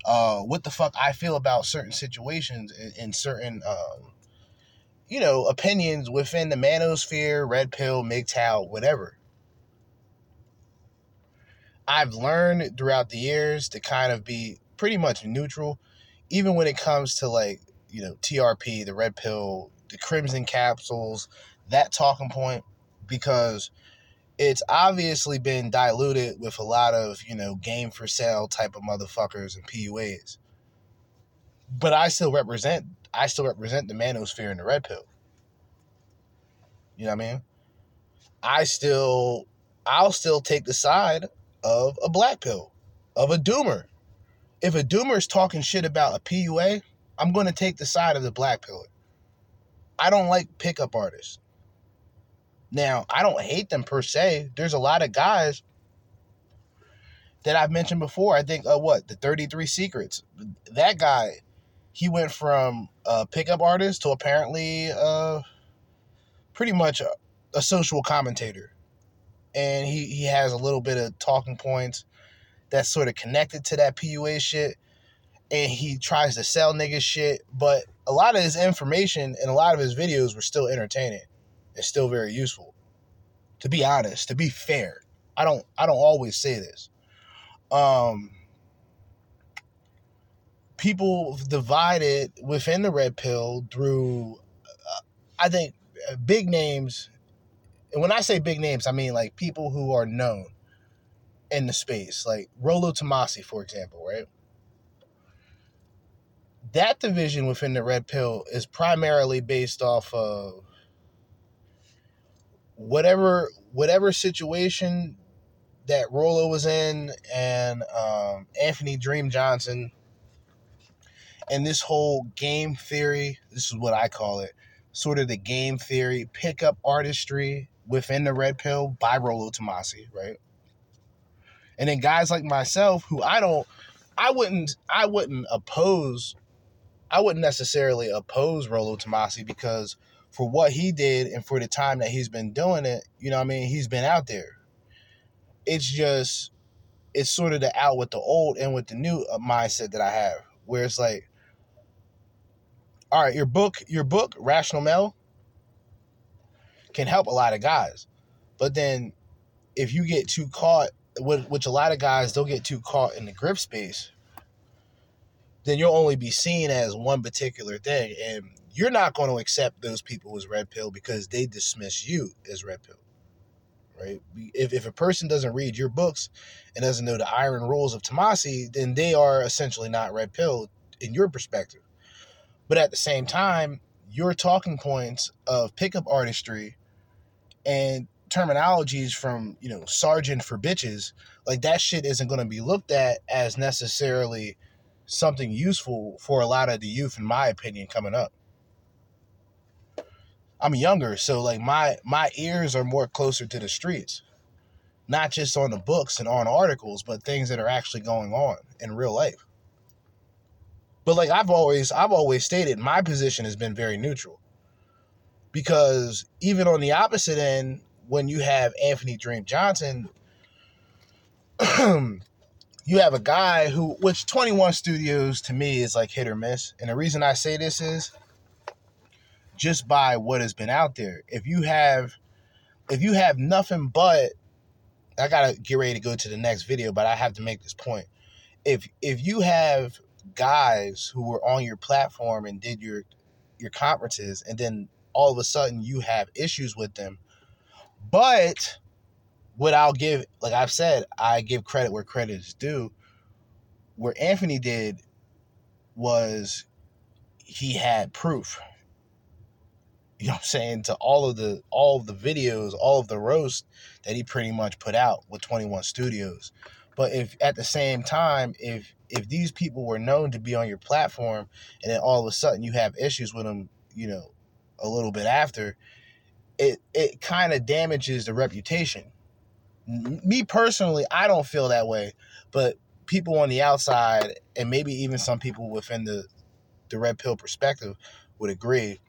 uh, what the fuck I feel about certain situations and, certain um, you know, opinions within the manosphere, red pill, MGTOW, whatever. I've learned throughout the years to kind of be pretty much neutral, even when it comes to like, you know, TRP, the red pill, the crimson capsules, that talking point, because it's obviously been diluted with a lot of, you know, game for sale type of motherfuckers and PUAs. But I still represent I still represent the manosphere and the red pill. You know what I mean? I still, I'll still take the side of a black pill, of a doomer. If a doomer is talking shit about a PUA, I'm going to take the side of the black pill. I don't like pickup artists. Now, I don't hate them per se. There's a lot of guys that I've mentioned before. I think, uh, what, the 33 Secrets. That guy, he went from a pickup artist to apparently uh, pretty much a, a social commentator. And he, he has a little bit of talking points that's sort of connected to that PUA shit. And he tries to sell niggas shit. But a lot of his information and a lot of his videos were still entertaining. It's still very useful. To be honest, to be fair. I don't I don't always say this. Um people divided within the red pill through uh, I think uh, big names and when I say big names, I mean like people who are known in the space, like Rollo Tomassi, for example, right? That division within the red pill is primarily based off of whatever whatever situation that Rollo was in and um, Anthony Dream Johnson and this whole game theory, this is what I call it, sort of the game theory, pickup artistry within the red pill by Rollo Tomassi, right? And then guys like myself who I don't I wouldn't I wouldn't oppose I wouldn't necessarily oppose Rollo Tomassi because for what he did and for the time that he's been doing it, you know I mean, he's been out there. It's just it's sort of the out with the old and with the new uh, mindset that I have, where it's like, all right, your book, your book, Rational Male, can help a lot of guys, but then if you get too caught, which a lot of guys they'll get too caught in the grip space, then you'll only be seen as one particular thing, and you're not going to accept those people as red pill because they dismiss you as red pill right? If, if a person doesn't read your books and doesn't know the iron rules of Tomassi then they are essentially not red pill in your perspective. But at the same time your talking points of pickup artistry and terminologies from you know sergeant for bitches like that shit isn't going to be looked at as necessarily something useful for a lot of the youth in my opinion coming up I'm younger, so like my my ears are more closer to the streets. Not just on the books and on articles, but things that are actually going on in real life. But like I've always I've always stated, my position has been very neutral. Because even on the opposite end, when you have Anthony Dream Johnson, you have a guy who which 21 studios to me is like hit or miss. And the reason I say this is just by what has been out there. If you have if you have nothing but I gotta get ready to go to the next video, but I have to make this point. If if you have guys who were on your platform and did your your conferences and then all of a sudden you have issues with them, but what I'll give, like I've said, I give credit where credit is due. Where Anthony did was he had proof you know what I'm saying, to all of the all of the videos, all of the roast that he pretty much put out with 21 Studios. But if at the same time, if if these people were known to be on your platform and then all of a sudden you have issues with them, you know, a little bit after, it it kind of damages the reputation. Me personally, I don't feel that way, but people on the outside and maybe even some people within the the red pill perspective would agree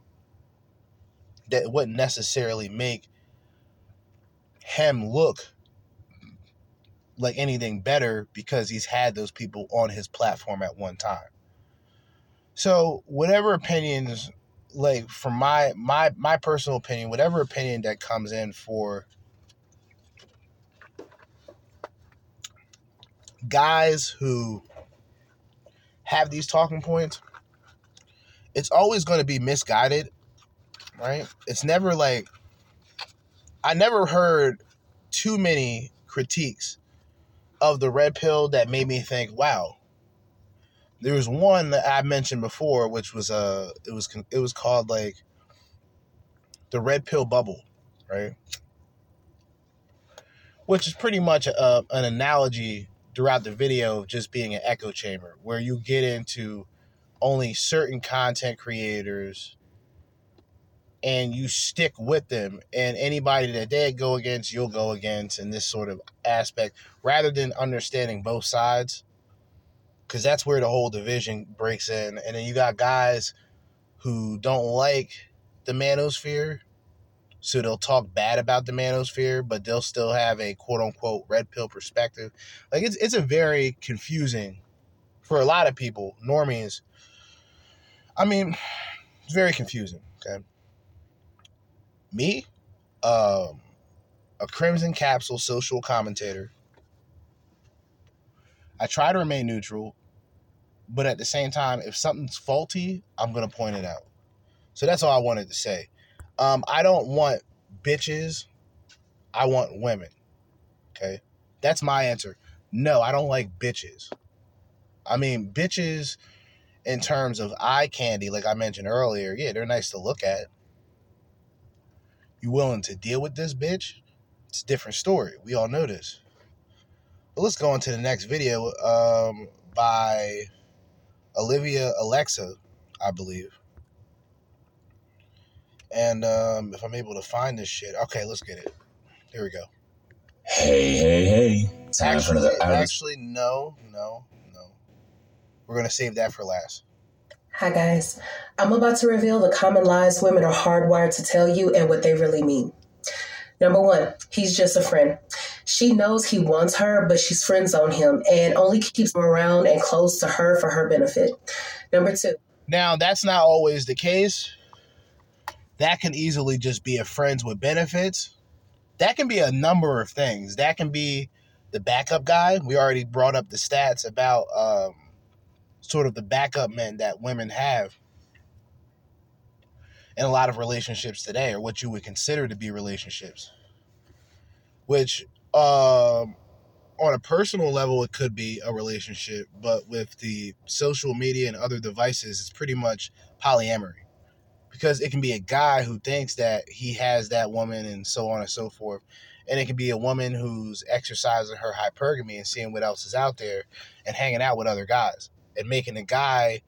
that it wouldn't necessarily make him look like anything better because he's had those people on his platform at one time. So whatever opinions like from my my my personal opinion, whatever opinion that comes in for guys who have these talking points, it's always going to be misguided right? It's never like I never heard too many critiques of the red pill that made me think, wow, there was one that I mentioned before, which was uh it was it was called like the red pill bubble, right? Which is pretty much a, an analogy throughout the video of just being an echo chamber, where you get into only certain content creators and you stick with them and anybody that they go against you'll go against in this sort of aspect rather than understanding both sides because that's where the whole division breaks in. And then you got guys who don't like the manosphere so they'll talk bad about the manosphere but they'll still have a quote unquote red pill perspective. Like it's, it's a very confusing for a lot of people normies. I mean it's very confusing okay? Me, um, a Crimson Capsule social commentator. I try to remain neutral, but at the same time, if something's faulty, I'm gonna point it out. So that's all I wanted to say. Um, I don't want bitches. I want women. Okay, that's my answer. No, I don't like bitches. I mean, bitches in terms of eye candy, like I mentioned earlier, yeah, they're nice to look at. You willing to deal with this bitch? It's a different story. We all know this. But let's go on to the next video um, by Olivia Alexa, I believe. And um, if I'm able to find this shit, okay, let's get it. Here we go. Hey, hey, hey. Time actually, for another. Actually, no, no, no. We're gonna save that for last. Hi, guys. I'm about to reveal the common lies women are hardwired to tell you and what they really mean. Number one, he's just a friend. She knows he wants her, but she's friends on him and only keeps him around and close to her for her benefit. Number two. Now, that's not always the case. That can easily just be a friends with benefits. That can be a number of things. That can be the backup guy. We already brought up the stats about um, sort of the backup men that women have in a lot of relationships today, or what you would consider to be relationships. Which, um, on a personal level, it could be a relationship, but with the social media and other devices, it's pretty much polyamory. Because it can be a guy who thinks that he has that woman and so on and so forth. And it can be a woman who's exercising her hypergamy and seeing what else is out there and hanging out with other guys and making the guy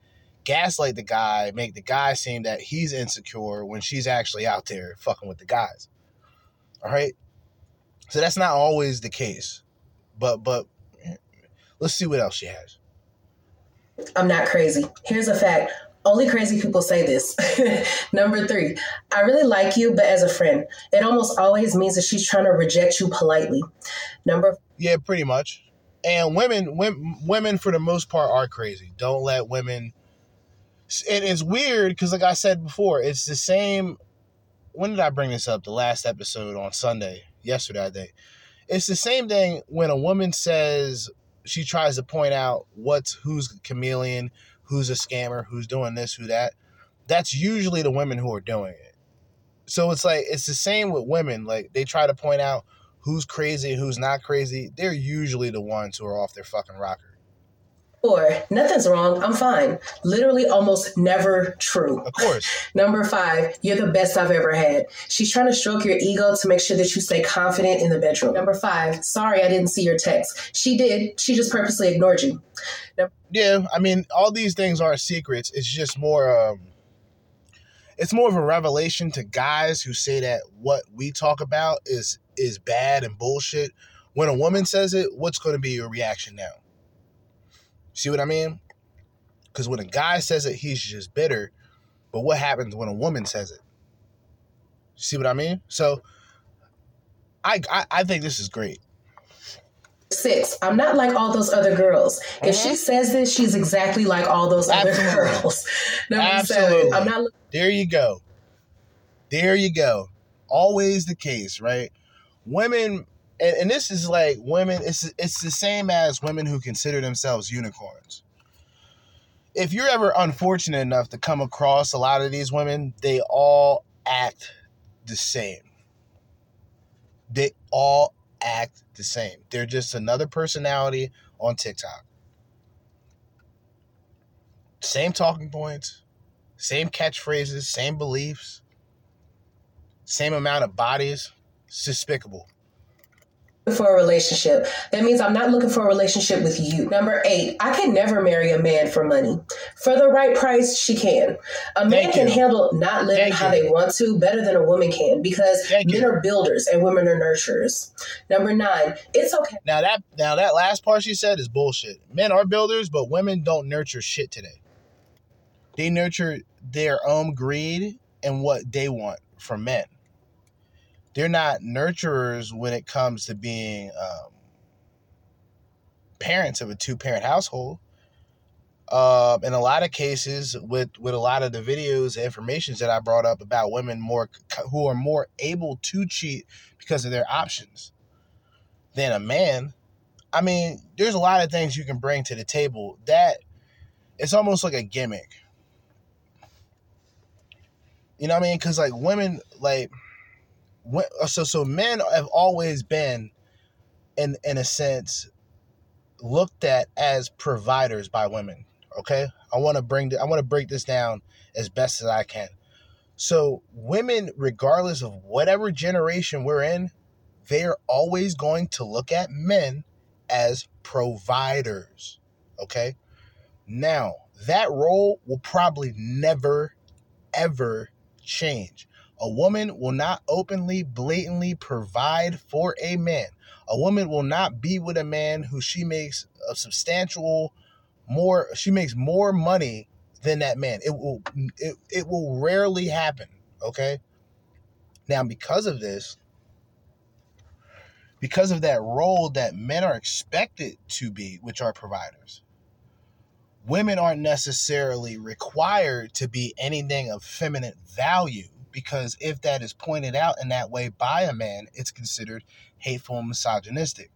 gaslight the guy, make the guy seem that he's insecure when she's actually out there fucking with the guys. All right? So that's not always the case. But but let's see what else she has. I'm not crazy. Here's a fact. Only crazy people say this. Number three, I really like you, but as a friend, it almost always means that she's trying to reject you politely. Number yeah, pretty much. And women, women, women for the most part are crazy. Don't let women. And it's weird because, like I said before, it's the same. When did I bring this up? The last episode on Sunday, yesterday, I think. It's the same thing when a woman says she tries to point out what's who's chameleon, who's a scammer, who's doing this, who that. That's usually the women who are doing it. So it's like it's the same with women. Like they try to point out who's crazy who's not crazy, they're usually the ones who are off their fucking rocker. Or nothing's wrong, I'm fine. Literally almost never true. Of course. Number five, you're the best I've ever had. She's trying to stroke your ego to make sure that you stay confident in the bedroom. Number five, sorry I didn't see your text. She did, she just purposely ignored you. Number- yeah, I mean, all these things are secrets. It's just more um, it's more of a revelation to guys who say that what we talk about is is bad and bullshit. When a woman says it, what's going to be your reaction now? See what I mean? Because when a guy says it, he's just bitter. But what happens when a woman says it? See what I mean? So I, I, I think this is great. Six, I'm not like all those other girls. If mm-hmm. she says this, she's exactly like all those Absolutely. other girls. Number Absolutely. Seven, I'm not. There you go. There you go. Always the case, right? Women, and, and this is like women. It's it's the same as women who consider themselves unicorns. If you're ever unfortunate enough to come across a lot of these women, they all act the same. They all act the same. They're just another personality on TikTok. same talking points, same catchphrases, same beliefs, same amount of bodies. It's for a relationship. That means I'm not looking for a relationship with you. Number eight, I can never marry a man for money. For the right price, she can. A man can handle not living Thank how you. they want to better than a woman can because Thank men you. are builders and women are nurturers. Number nine, it's okay. Now that now that last part she said is bullshit. Men are builders, but women don't nurture shit today. They nurture their own greed and what they want from men they're not nurturers when it comes to being um, parents of a two parent household. Uh, in a lot of cases, with with a lot of the videos and informations that I brought up about women more who are more able to cheat because of their options than a man. I mean, there's a lot of things you can bring to the table that it's almost like a gimmick. You know what I mean? Because like women, like Uh, so so men have always been in in a sense looked at as providers by women okay? I want to bring the, i want to break this down as best as i can. So women regardless of whatever generation we're in they're always going to look at men as providers okay? Now that role will probably never ever change a woman will not openly, blatantly provide for a man. A woman will not be with a man who she makes a substantial more she makes more money than that man. It will it, it will rarely happen, okay? Now because of this, because of that role that men are expected to be, which are providers, women aren't necessarily required to be anything of feminine value because if that is pointed out in that way by a man, it's considered hateful and misogynistic.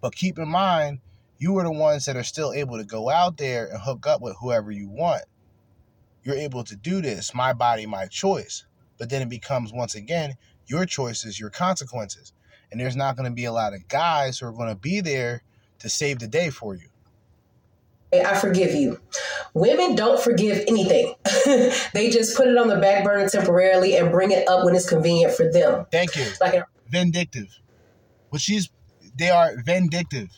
But keep in mind, you are the ones that are still able to go out there and hook up with whoever you want. You're able to do this, my body, my choice. But then it becomes, once again, your choices, your consequences. And there's not going to be a lot of guys who are going to be there to save the day for you. I forgive you. Women don't forgive anything. they just put it on the back burner temporarily and bring it up when it's convenient for them. Thank you. Like a- vindictive. Well, she's they are vindictive.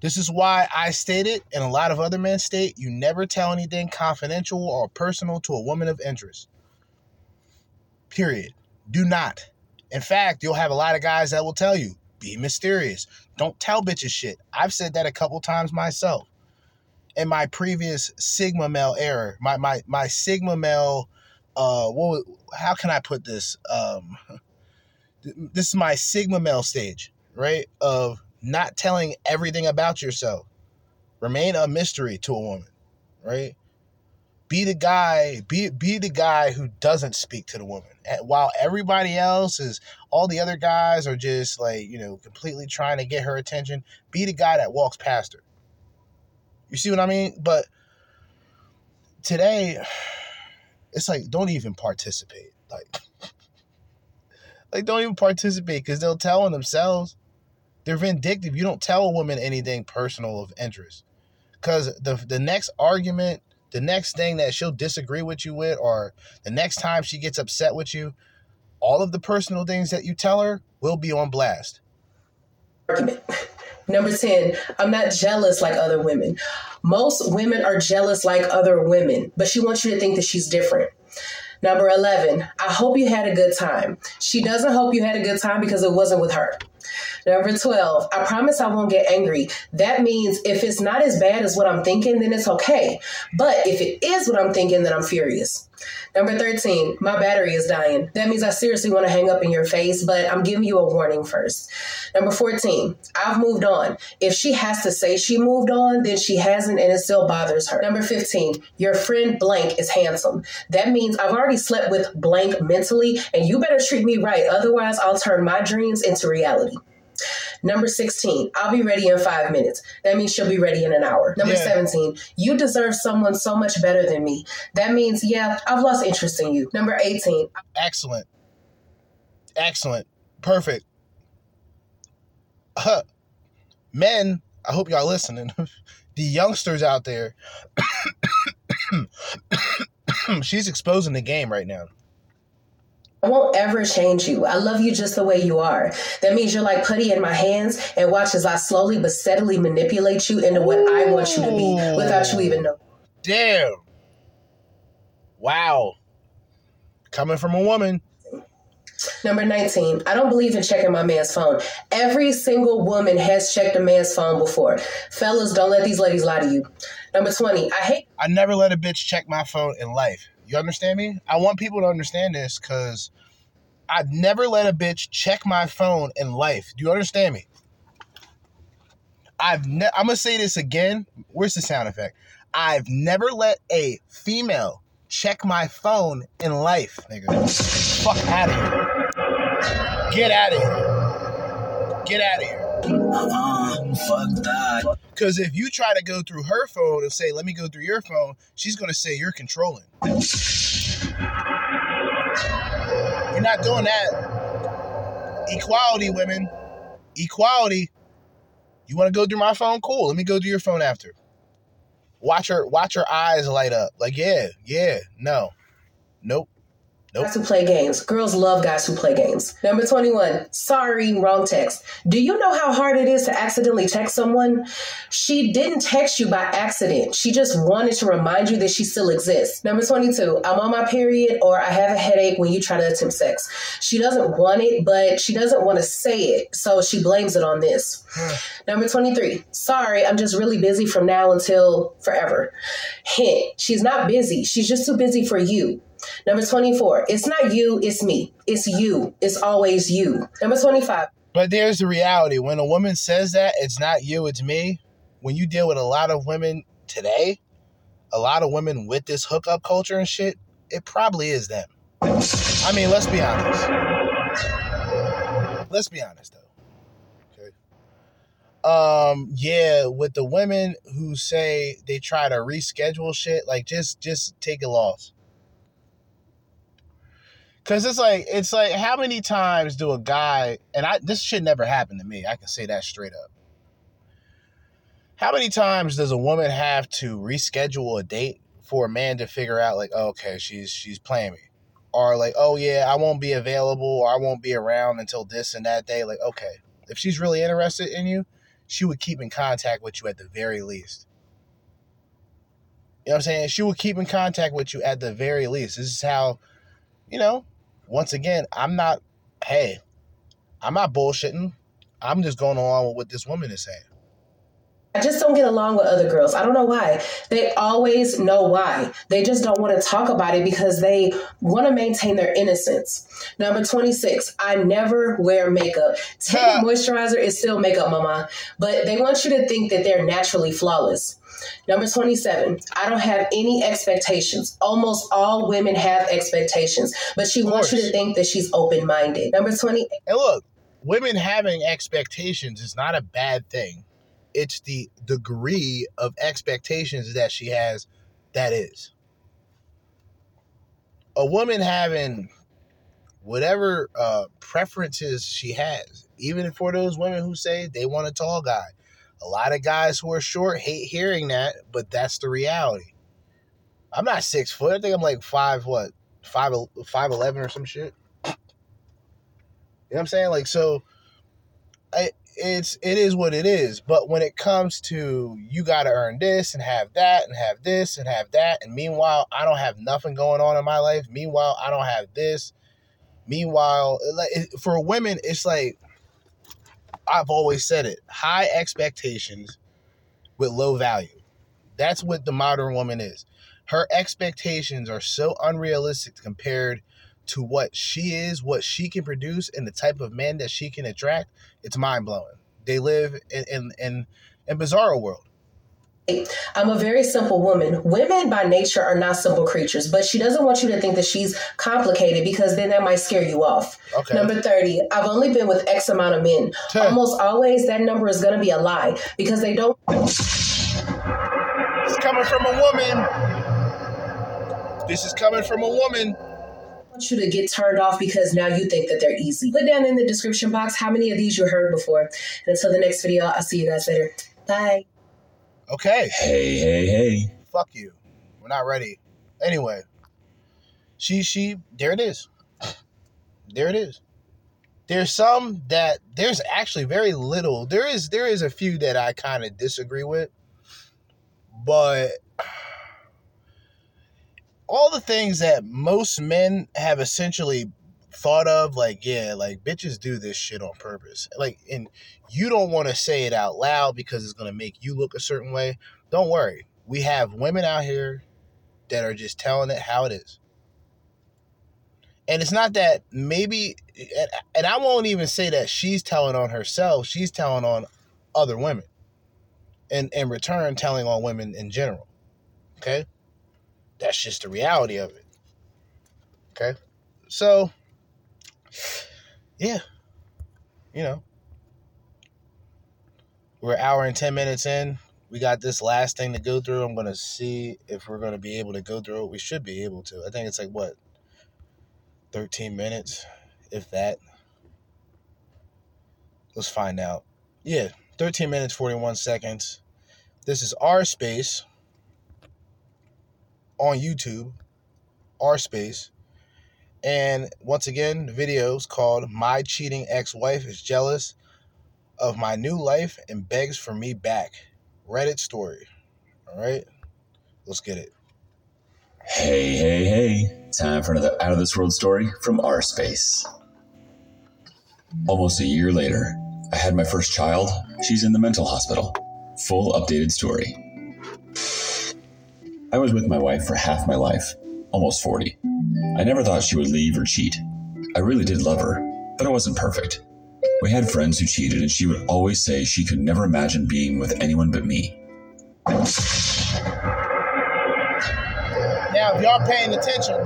This is why I stated, and a lot of other men state, you never tell anything confidential or personal to a woman of interest. Period. Do not. In fact, you'll have a lot of guys that will tell you, be mysterious. Don't tell bitches shit. I've said that a couple times myself. In my previous Sigma male error, my my my Sigma male, uh, what? How can I put this? Um, this is my Sigma male stage, right? Of not telling everything about yourself. Remain a mystery to a woman, right? Be the guy be be the guy who doesn't speak to the woman and while everybody else is all the other guys are just like you know completely trying to get her attention be the guy that walks past her. You see what i mean? But today it's like don't even participate like like don't even participate because they'll tell on themselves. They're vindictive. You don't tell a woman anything personal of interest because the the next argument the next thing that she'll disagree with you with, or the next time she gets upset with you, all of the personal things that you tell her will be on blast. Number 10, I'm not jealous like other women. Most women are jealous like other women, but she wants you to think that she's different. Number 11, I hope you had a good time. She doesn't hope you had a good time because it wasn't with her. Number 12, I promise I won't get angry. That means if it's not as bad as what I'm thinking, then it's okay. But if it is what I'm thinking, then I'm furious. Number 13, my battery is dying. That means I seriously want to hang up in your face, but I'm giving you a warning first. Number 14, I've moved on. If she has to say she moved on, then she hasn't and it still bothers her. Number 15, your friend blank is handsome. That means I've already slept with blank mentally, and you better treat me right. Otherwise, I'll turn my dreams into reality. Number 16, I'll be ready in five minutes. That means she'll be ready in an hour. Number yeah. 17, you deserve someone so much better than me. That means, yeah, I've lost interest in you. Number 18, excellent. Excellent. Perfect. Uh, men, I hope y'all listening. the youngsters out there, she's exposing the game right now. I won't ever change you. I love you just the way you are. That means you're like putty in my hands and watch as I slowly but steadily manipulate you into what I want you to be without you even knowing. Damn. Wow. Coming from a woman. Number 19, I don't believe in checking my man's phone. Every single woman has checked a man's phone before. Fellas, don't let these ladies lie to you. Number 20, I hate. I never let a bitch check my phone in life. You understand me? I want people to understand this because I've never let a bitch check my phone in life. Do you understand me? I've ne- I'm gonna say this again. Where's the sound effect? I've never let a female check my phone in life, nigga. Fuck out of here. Get out of here. Get out of here. Fuck that. Because if you try to go through her phone and say, let me go through your phone, she's going to say you're controlling. You're not doing that. Equality, women. Equality. You want to go through my phone? Cool. Let me go through your phone after. Watch her watch her eyes light up. Like, yeah, yeah, no. Nope. Nope. Guys who play games. Girls love guys who play games. Number 21. Sorry, wrong text. Do you know how hard it is to accidentally text someone? She didn't text you by accident. She just wanted to remind you that she still exists. Number 22. I'm on my period or I have a headache when you try to attempt sex. She doesn't want it, but she doesn't want to say it, so she blames it on this. Hmm. Number 23. Sorry, I'm just really busy from now until forever. Hint. She's not busy. She's just too busy for you. Number 24, it's not you, it's me. It's you. It's always you. Number 25. But there's the reality. When a woman says that, it's not you, it's me. When you deal with a lot of women today, a lot of women with this hookup culture and shit, it probably is them. I mean, let's be honest. Let's be honest though. Okay. Um, yeah, with the women who say they try to reschedule shit, like just just take a loss. Cause it's like it's like how many times do a guy and I this should never happen to me. I can say that straight up. How many times does a woman have to reschedule a date for a man to figure out like, oh, okay, she's she's playing me, or like, oh yeah, I won't be available or I won't be around until this and that day. Like, okay, if she's really interested in you, she would keep in contact with you at the very least. You know what I'm saying? She would keep in contact with you at the very least. This is how, you know, once again, I'm not, hey, I'm not bullshitting. I'm just going along with what this woman is saying. I just don't get along with other girls. I don't know why. They always know why. They just don't want to talk about it because they want to maintain their innocence. Number 26, I never wear makeup. Taking moisturizer is still makeup, mama, but they want you to think that they're naturally flawless. Number 27, I don't have any expectations. Almost all women have expectations, but she wants you to think that she's open minded. Number 20. And look, women having expectations is not a bad thing. It's the degree of expectations that she has that is. A woman having whatever uh, preferences she has, even for those women who say they want a tall guy, a lot of guys who are short hate hearing that, but that's the reality. I'm not six foot. I think I'm like five, what, five, five eleven or some shit. You know what I'm saying? Like, so, I, it's it is what it is. But when it comes to you got to earn this and have that and have this and have that, and meanwhile I don't have nothing going on in my life. Meanwhile I don't have this. Meanwhile, like for women, it's like I've always said it high expectations with low value. That's what the modern woman is. Her expectations are so unrealistic compared to what she is, what she can produce, and the type of men that she can attract. It's mind blowing. They live in in in, in bizarro world. I'm a very simple woman. Women by nature are not simple creatures, but she doesn't want you to think that she's complicated because then that might scare you off. Okay. Number 30, I've only been with X amount of men. Almost always that number is going to be a lie because they don't. It's coming from a woman. This is coming from a woman want you to get turned off because now you think that they're easy. Put down in the description box how many of these you heard before. And until the next video, I'll see you guys later. Bye. Okay. Hey, hey, hey. Fuck you. We're not ready. Anyway, she she there it is. There it is. There's some that there's actually very little. There is there is a few that I kind of disagree with. But all the things that most men have essentially thought of like yeah like bitches do this shit on purpose. Like and you don't want to say it out loud because it's going to make you look a certain way. Don't worry. We have women out here that are just telling it how it is. And it's not that maybe and i won't even say that she's telling on herself she's telling on other women and in return telling on women in general okay that's just the reality of it okay so yeah, you know, we're an hour and 10 minutes in. We got this last thing to go through. I'm going to see if we're going to be able to go through it. We should be able to. I think it's like, what, 13 minutes, if that. Let's find out. Yeah, 13 minutes, 41 seconds. This is rSpace on YouTube. rSpace. And once again, the video is called My Cheating Ex Wife is Jealous of My New Life and Begs for Me Back. Reddit story. All right, let's get it. Hey, hey, hey. Time for another out of this world story from rSpace. Almost a year later, I had my first child. She's in the mental hospital. Full updated story. I was with my wife for half my life, almost 40. I never thought she would leave or cheat. I really did love her, but I wasn't perfect. We had friends who cheated, and she would always say she could never imagine being with anyone but me. Now, if y'all paying attention,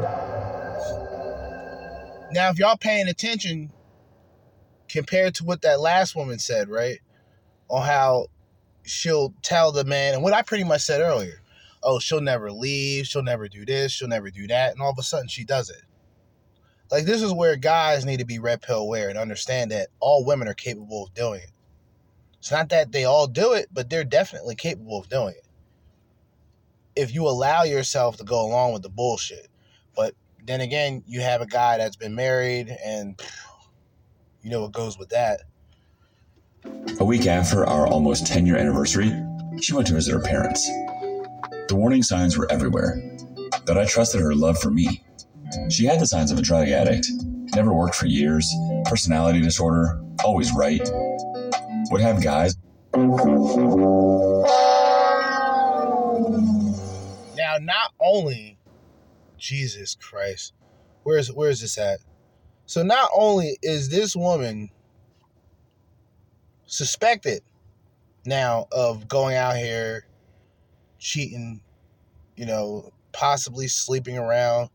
now if y'all paying attention compared to what that last woman said, right? On how she'll tell the man, and what I pretty much said earlier oh, she'll never leave, she'll never do this, she'll never do that, and all of a sudden she does it. Like this is where guys need to be red pill aware and understand that all women are capable of doing it. It's not that they all do it, but they're definitely capable of doing it. If you allow yourself to go along with the bullshit. But then again, you have a guy that's been married and you know what goes with that. A week after our almost 10 year anniversary, she went to visit her parents. The warning signs were everywhere, but I trusted her love for me. She had the signs of a drug addict, never worked for years, personality disorder, always right. Would have guys. Now, not only, Jesus Christ, where's where's this at? So not only is this woman suspected now of going out here cheating, you know, possibly sleeping around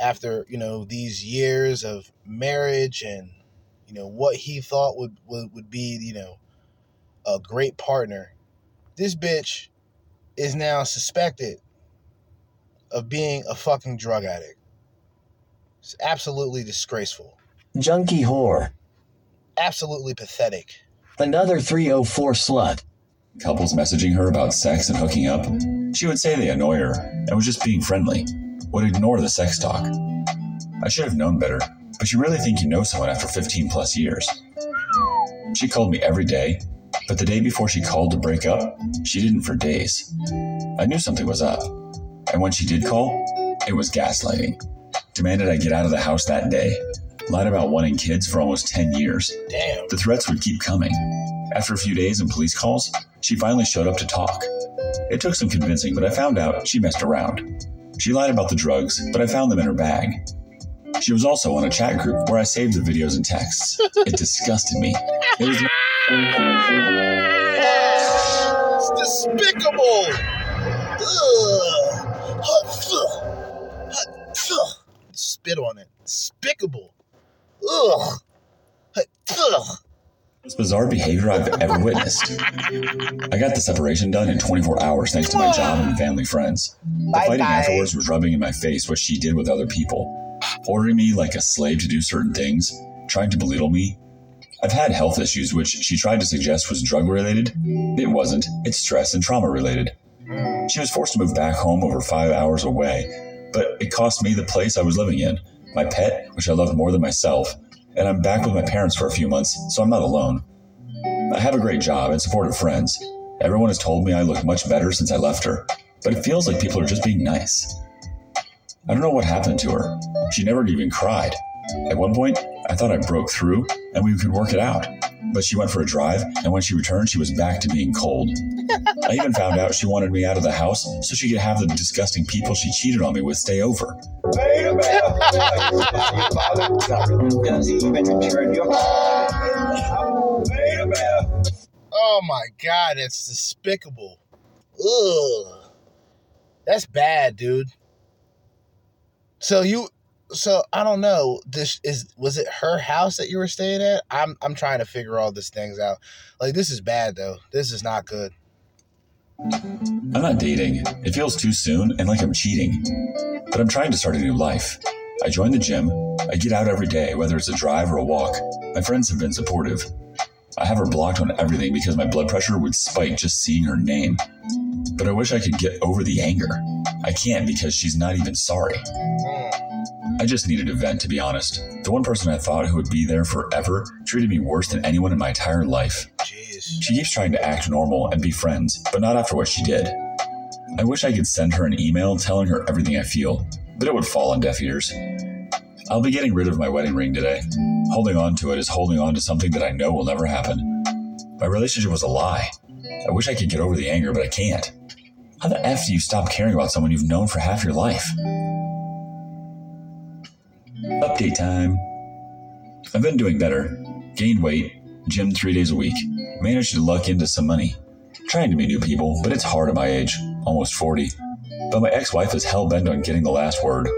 after, you know, these years of marriage and, you know, what he thought would, would, would be, you know, a great partner. This bitch is now suspected of being a fucking drug addict. It's absolutely disgraceful. Junkie whore. Absolutely pathetic. Another 304 slut couples messaging her about sex and hooking up, she would say they annoy her and was just being friendly, would ignore the sex talk. I should have known better, but you really think you know someone after 15 plus years. She called me every day, but the day before she called to break up, she didn't for days. I knew something was up, and when she did call, it was gaslighting. Demanded I get out of the house that day. Lied about wanting kids for almost 10 years. Damn. The threats would keep coming. After a few days and police calls, she finally showed up to talk. It took some convincing, but I found out she messed around. She lied about the drugs, but I found them in her bag. She was also on a chat group where I saved the videos and texts. It disgusted me. It was it's despicable. Ugh. Spit on it. Despicable. Ugh. Ugh most bizarre behavior I've ever witnessed. I got the separation done in 24 hours thanks to my job and family friends. The fighting bye. afterwards was rubbing in my face what she did with other people, ordering me like a slave to do certain things, trying to belittle me. I've had health issues which she tried to suggest was drug related. It wasn't, it's stress and trauma related. She was forced to move back home over five hours away, but it cost me the place I was living in, my pet, which I love more than myself, and I'm back with my parents for a few months, so I'm not alone. I have a great job and supportive friends. Everyone has told me I look much better since I left her, but it feels like people are just being nice. I don't know what happened to her. She never even cried. At one point, I thought I broke through and we could work it out. But she went for a drive, and when she returned, she was back to being cold. I even found out she wanted me out of the house so she could have the disgusting people she cheated on me with stay over. Wait a minute. Does he even turn your Wait a minute. Oh my god, that's despicable. Ugh. That's bad, dude. So you so I don't know. This is was it her house that you were staying at? I'm I'm trying to figure all these things out. Like this is bad though. This is not good. I'm not dating. It feels too soon and like I'm cheating. But I'm trying to start a new life. I join the gym. I get out every day, whether it's a drive or a walk. My friends have been supportive. I have her blocked on everything because my blood pressure would spike just seeing her name. But I wish I could get over the anger. I can't because she's not even sorry. Mm. I just needed a vent, to be honest. The one person I thought who would be there forever treated me worse than anyone in my entire life. She keeps trying to act normal and be friends, but not after what she did. I wish I could send her an email telling her everything I feel, but it would fall on deaf ears. I'll be getting rid of my wedding ring today. Holding on to it is holding on to something that I know will never happen. My relationship was a lie. I wish I could get over the anger, but I can't. How the F do you stop caring about someone you've known for half your life? Update time. I've been doing better. Gained weight, gym three days a week, managed to luck into some money. Trying to meet new people, but it's hard at my age, almost 40. But my ex wife is hell bent on getting the last word.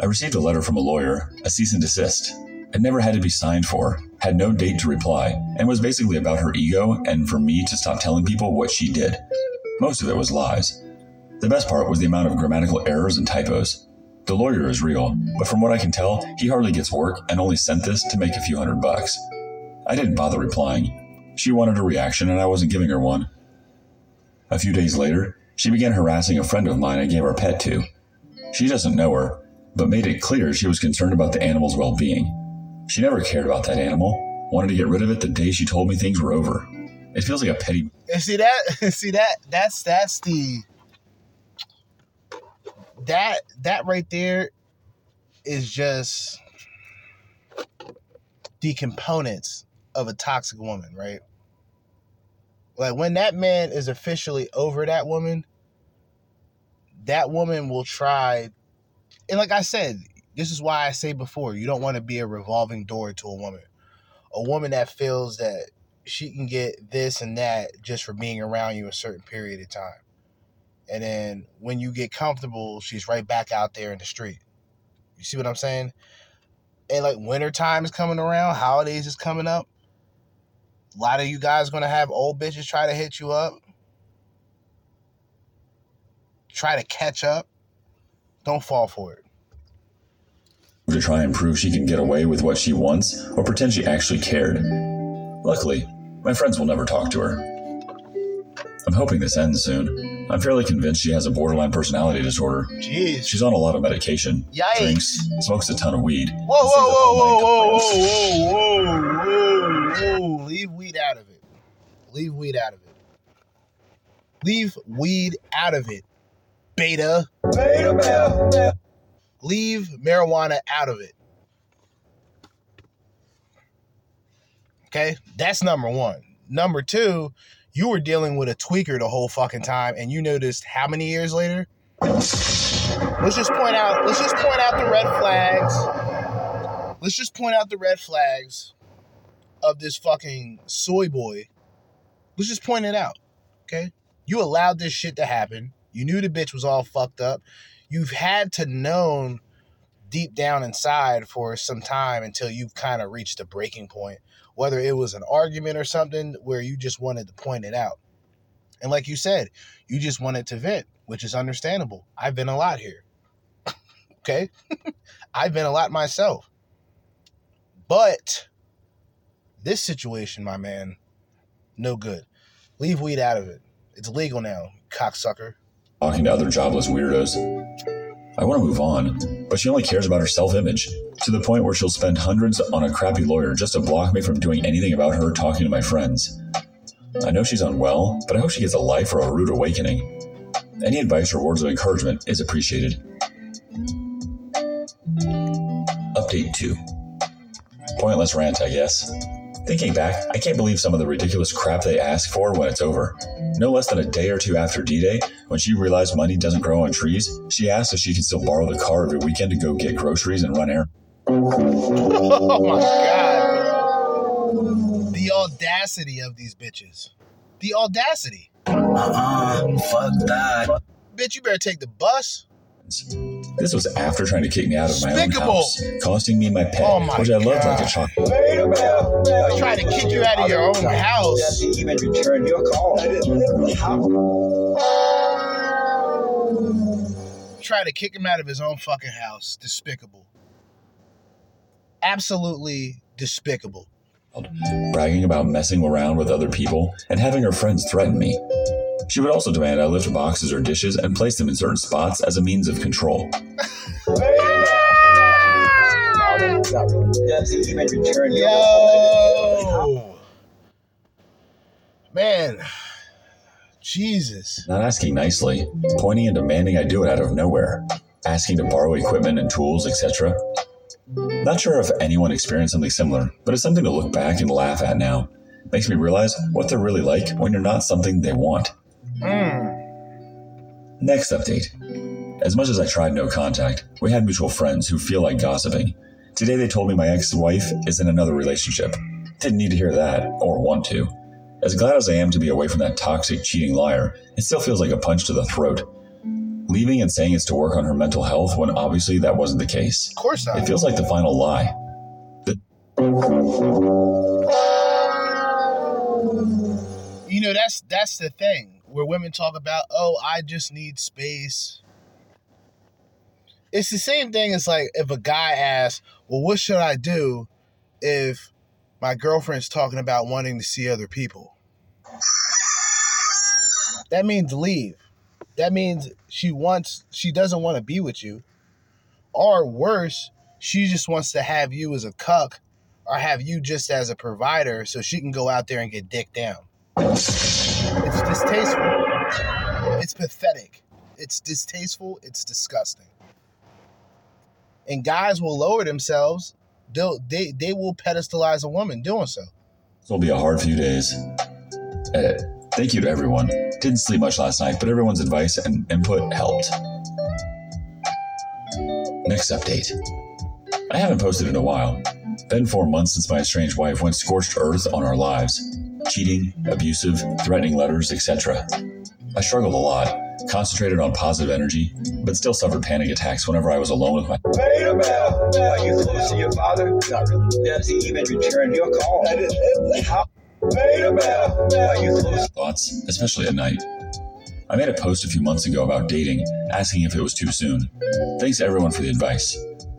I received a letter from a lawyer, a cease and desist. It never had to be signed for, had no date to reply, and was basically about her ego and for me to stop telling people what she did. Most of it was lies. The best part was the amount of grammatical errors and typos. The lawyer is real, but from what I can tell, he hardly gets work and only sent this to make a few hundred bucks. I didn't bother replying. She wanted a reaction and I wasn't giving her one. A few days later, she began harassing a friend of mine I gave our pet to. She doesn't know her, but made it clear she was concerned about the animal's well being. She never cared about that animal, wanted to get rid of it the day she told me things were over. It feels like a petty. See that see that that's that's the that that right there is just the components of a toxic woman, right? Like when that man is officially over that woman, that woman will try and like I said, this is why I say before, you don't want to be a revolving door to a woman. A woman that feels that she can get this and that just for being around you a certain period of time. And then when you get comfortable, she's right back out there in the street. You see what I'm saying? And like winter time is coming around, holidays is coming up. A lot of you guys gonna have old bitches try to hit you up. Try to catch up. Don't fall for it. To try and prove she can get away with what she wants, or pretend she actually cared. Luckily, my friends will never talk to her. I'm hoping this ends soon. I'm fairly convinced she has a borderline personality disorder. Jeez. She's on a lot of medication. Yikes. Drinks, smokes a ton of weed. Whoa, whoa, whoa, whoa, whoa, whoa, whoa, whoa, whoa. Leave weed out of it. Leave weed out of it. Leave weed out of it. Beta. Beta, beta. Leave marijuana out of it. Okay? That's number one. Number two, you were dealing with a tweaker the whole fucking time and you noticed how many years later? Let's just point out, let's just point out the red flags. Let's just point out the red flags of this fucking soy boy. Let's just point it out. Okay? You allowed this shit to happen. You knew the bitch was all fucked up. You've had to known deep down inside for some time until you've kind of reached a breaking point whether it was an argument or something where you just wanted to point it out. And like you said, you just wanted to vent, which is understandable. I've been a lot here. okay? I've been a lot myself. But this situation, my man, no good. Leave weed out of it. It's legal now, cocksucker. talking to other jobless weirdos. I want to move on, but she only cares about her self image, to the point where she'll spend hundreds on a crappy lawyer just to block me from doing anything about her talking to my friends. I know she's unwell, but I hope she gets a life or a rude awakening. Any advice or words of encouragement is appreciated. Update 2. Pointless rant, I guess. Thinking back, I can't believe some of the ridiculous crap they ask for when it's over. No less than a day or two after D Day, when she realized money doesn't grow on trees, she asked if she could still borrow the car every weekend to go get groceries and run errands. oh my god. The audacity of these bitches. The audacity. Uh-uh, fuck that. Bitch, you better take the bus. This was after trying to kick me out of my own house, costing me my pet, Oh my which I loved like a God. chocolate. Wait. Trying to kick you out of your own house. Doesn't even return your call. Try to kick him out of his own fucking house. Despicable. Absolutely despicable. bragging about messing around with other people and having her friends threaten me. She would also demand I lift boxes or dishes and place them in certain spots as a means of control. Doesn't even return your Yo. Man. Jesus. Not asking nicely, pointing and demanding I do it out of nowhere, asking to borrow equipment and tools, etc. Not sure if anyone experienced something similar, but it's something to look back and laugh at now. Makes me realize what they're really like when you're not something they want. Hmm. Next update. As much as I tried no contact, we had mutual friends who feel like gossiping. Today they told me my ex wife is in another relationship. Didn't need to hear that, or want to. As glad as I am to be away from that toxic, cheating liar, it still feels like a punch to the throat. Leaving and saying it's to work on her mental health when obviously that wasn't the case. Of course not. It feels like the final lie. You know, that's that's the thing where women talk about, oh, I just need space. It's the same thing as like if a guy asks, well, what should I do if my girlfriend's talking about wanting to see other people? That means leave. That means she wants she doesn't want to be with you. Or worse, she just wants to have you as a cuck or have you just as a provider so she can go out there and get dick down. It's distasteful. It's pathetic. It's distasteful. It's disgusting. And guys will lower themselves. They'll, they they will pedestalize a woman doing so. This will be a hard few days. Uh, thank you to everyone. Didn't sleep much last night, but everyone's advice and input helped. Next update. I haven't posted in a while. Been four months since my estranged wife went scorched earth on our lives. Cheating, abusive, threatening letters, etc. I struggled a lot, concentrated on positive energy, but still suffered panic attacks whenever I was alone with my Wait a minute. Are you close to your father? Not really. Does he even return your call? How? Wait a minute. Are you close? thoughts, especially at night. I made a post a few months ago about dating, asking if it was too soon. Thanks everyone for the advice.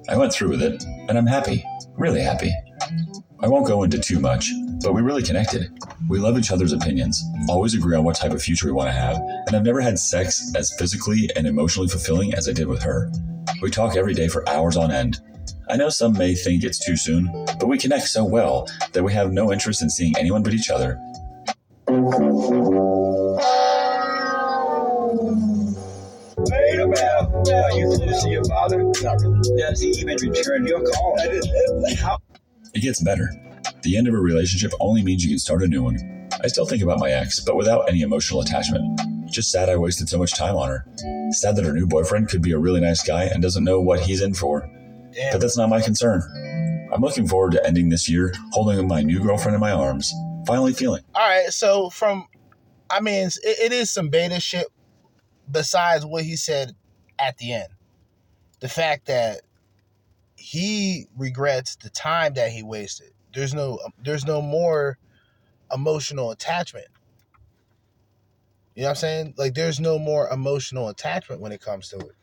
I went through with it, and I'm happy, really happy. I won't go into too much, but we really connected. We love each other's opinions, always agree on what type of future we want to have, and I've never had sex as physically and emotionally fulfilling as I did with her. We talk every day for hours on end. I know some may think it's too soon, but we connect so well that we have no interest in seeing anyone but each other Wait a minute. Are you close to your father? Not really. Does he even return your call? It gets better. The end of a relationship only means you can start a new one. I still think about my ex, but without any emotional attachment. Just sad I wasted so much time on her. Sad that her new boyfriend could be a really nice guy and doesn't know what he's in for. But that's not my concern. I'm looking forward to ending this year holding my new girlfriend in my arms, finally feeling. All right, so from, I mean, it, it is some beta shit. Besides what he said at the end, the fact that he regrets the time that he wasted. There's no, there's no more emotional attachment. You know what I'm saying? Like, there's no more emotional attachment when it comes to it.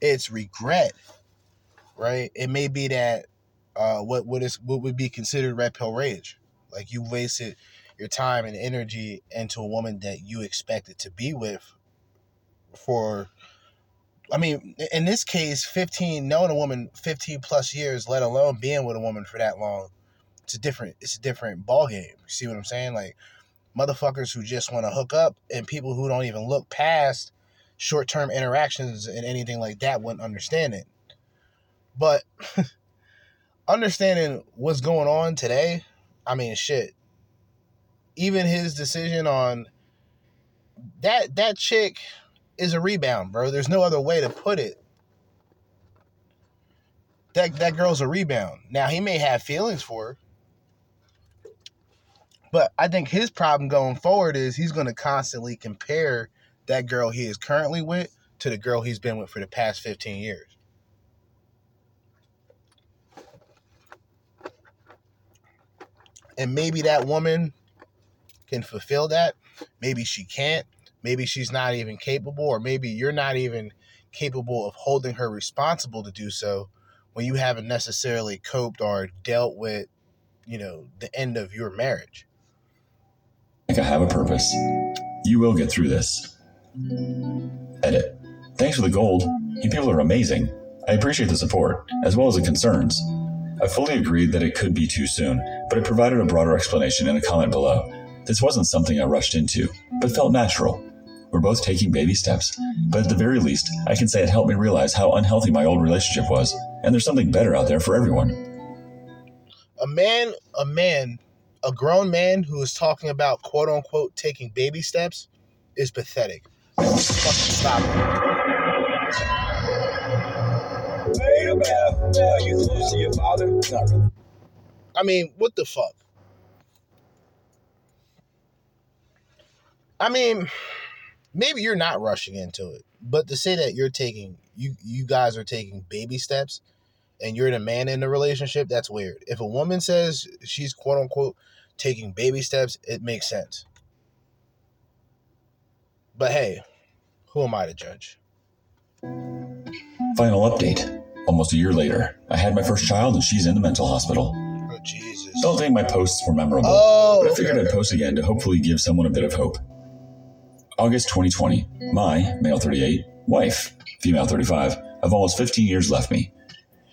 It's regret, right? It may be that uh, what what is what would be considered red pill rage. Like you wasted your time and energy into a woman that you expected to be with for I mean, in this case, 15 knowing a woman 15 plus years, let alone being with a woman for that long, it's a different it's a different ball game. See what I'm saying? Like motherfuckers who just want to hook up and people who don't even look past short-term interactions and anything like that wouldn't understand it. But understanding what's going on today, I mean shit. Even his decision on that that chick is a rebound, bro. There's no other way to put it. That that girl's a rebound. Now he may have feelings for her. But I think his problem going forward is he's going to constantly compare that girl he is currently with to the girl he's been with for the past 15 years. And maybe that woman can fulfill that. Maybe she can't maybe she's not even capable, or maybe you're not even capable of holding her responsible to do so when you haven't necessarily coped or dealt with, you know, the end of your marriage. Like I have a purpose. You will get through this. Edit. Thanks for the gold. You people are amazing. I appreciate the support, as well as the concerns. I fully agreed that it could be too soon, but I provided a broader explanation in a comment below. This wasn't something I rushed into, but felt natural. We're both taking baby steps, but at the very least, I can say it helped me realize how unhealthy my old relationship was, and there's something better out there for everyone. A man, a man, a grown man who is talking about quote unquote taking baby steps is pathetic. Fucking stop it. I mean, what the fuck? I mean, maybe you're not rushing into it, but to say that you're taking you you guys are taking baby steps and you're the man in the relationship, that's weird. If a woman says she's quote unquote taking baby steps, it makes sense. But hey, who am I to judge? Final update. Almost a year later, I had my first child and she's in the mental hospital. Oh, Jesus. Don't think my posts were memorable, oh, but I figured okay. I'd post again to hopefully give someone a bit of hope. August 2020. My, male 38, wife, female 35, of almost 15 years left me.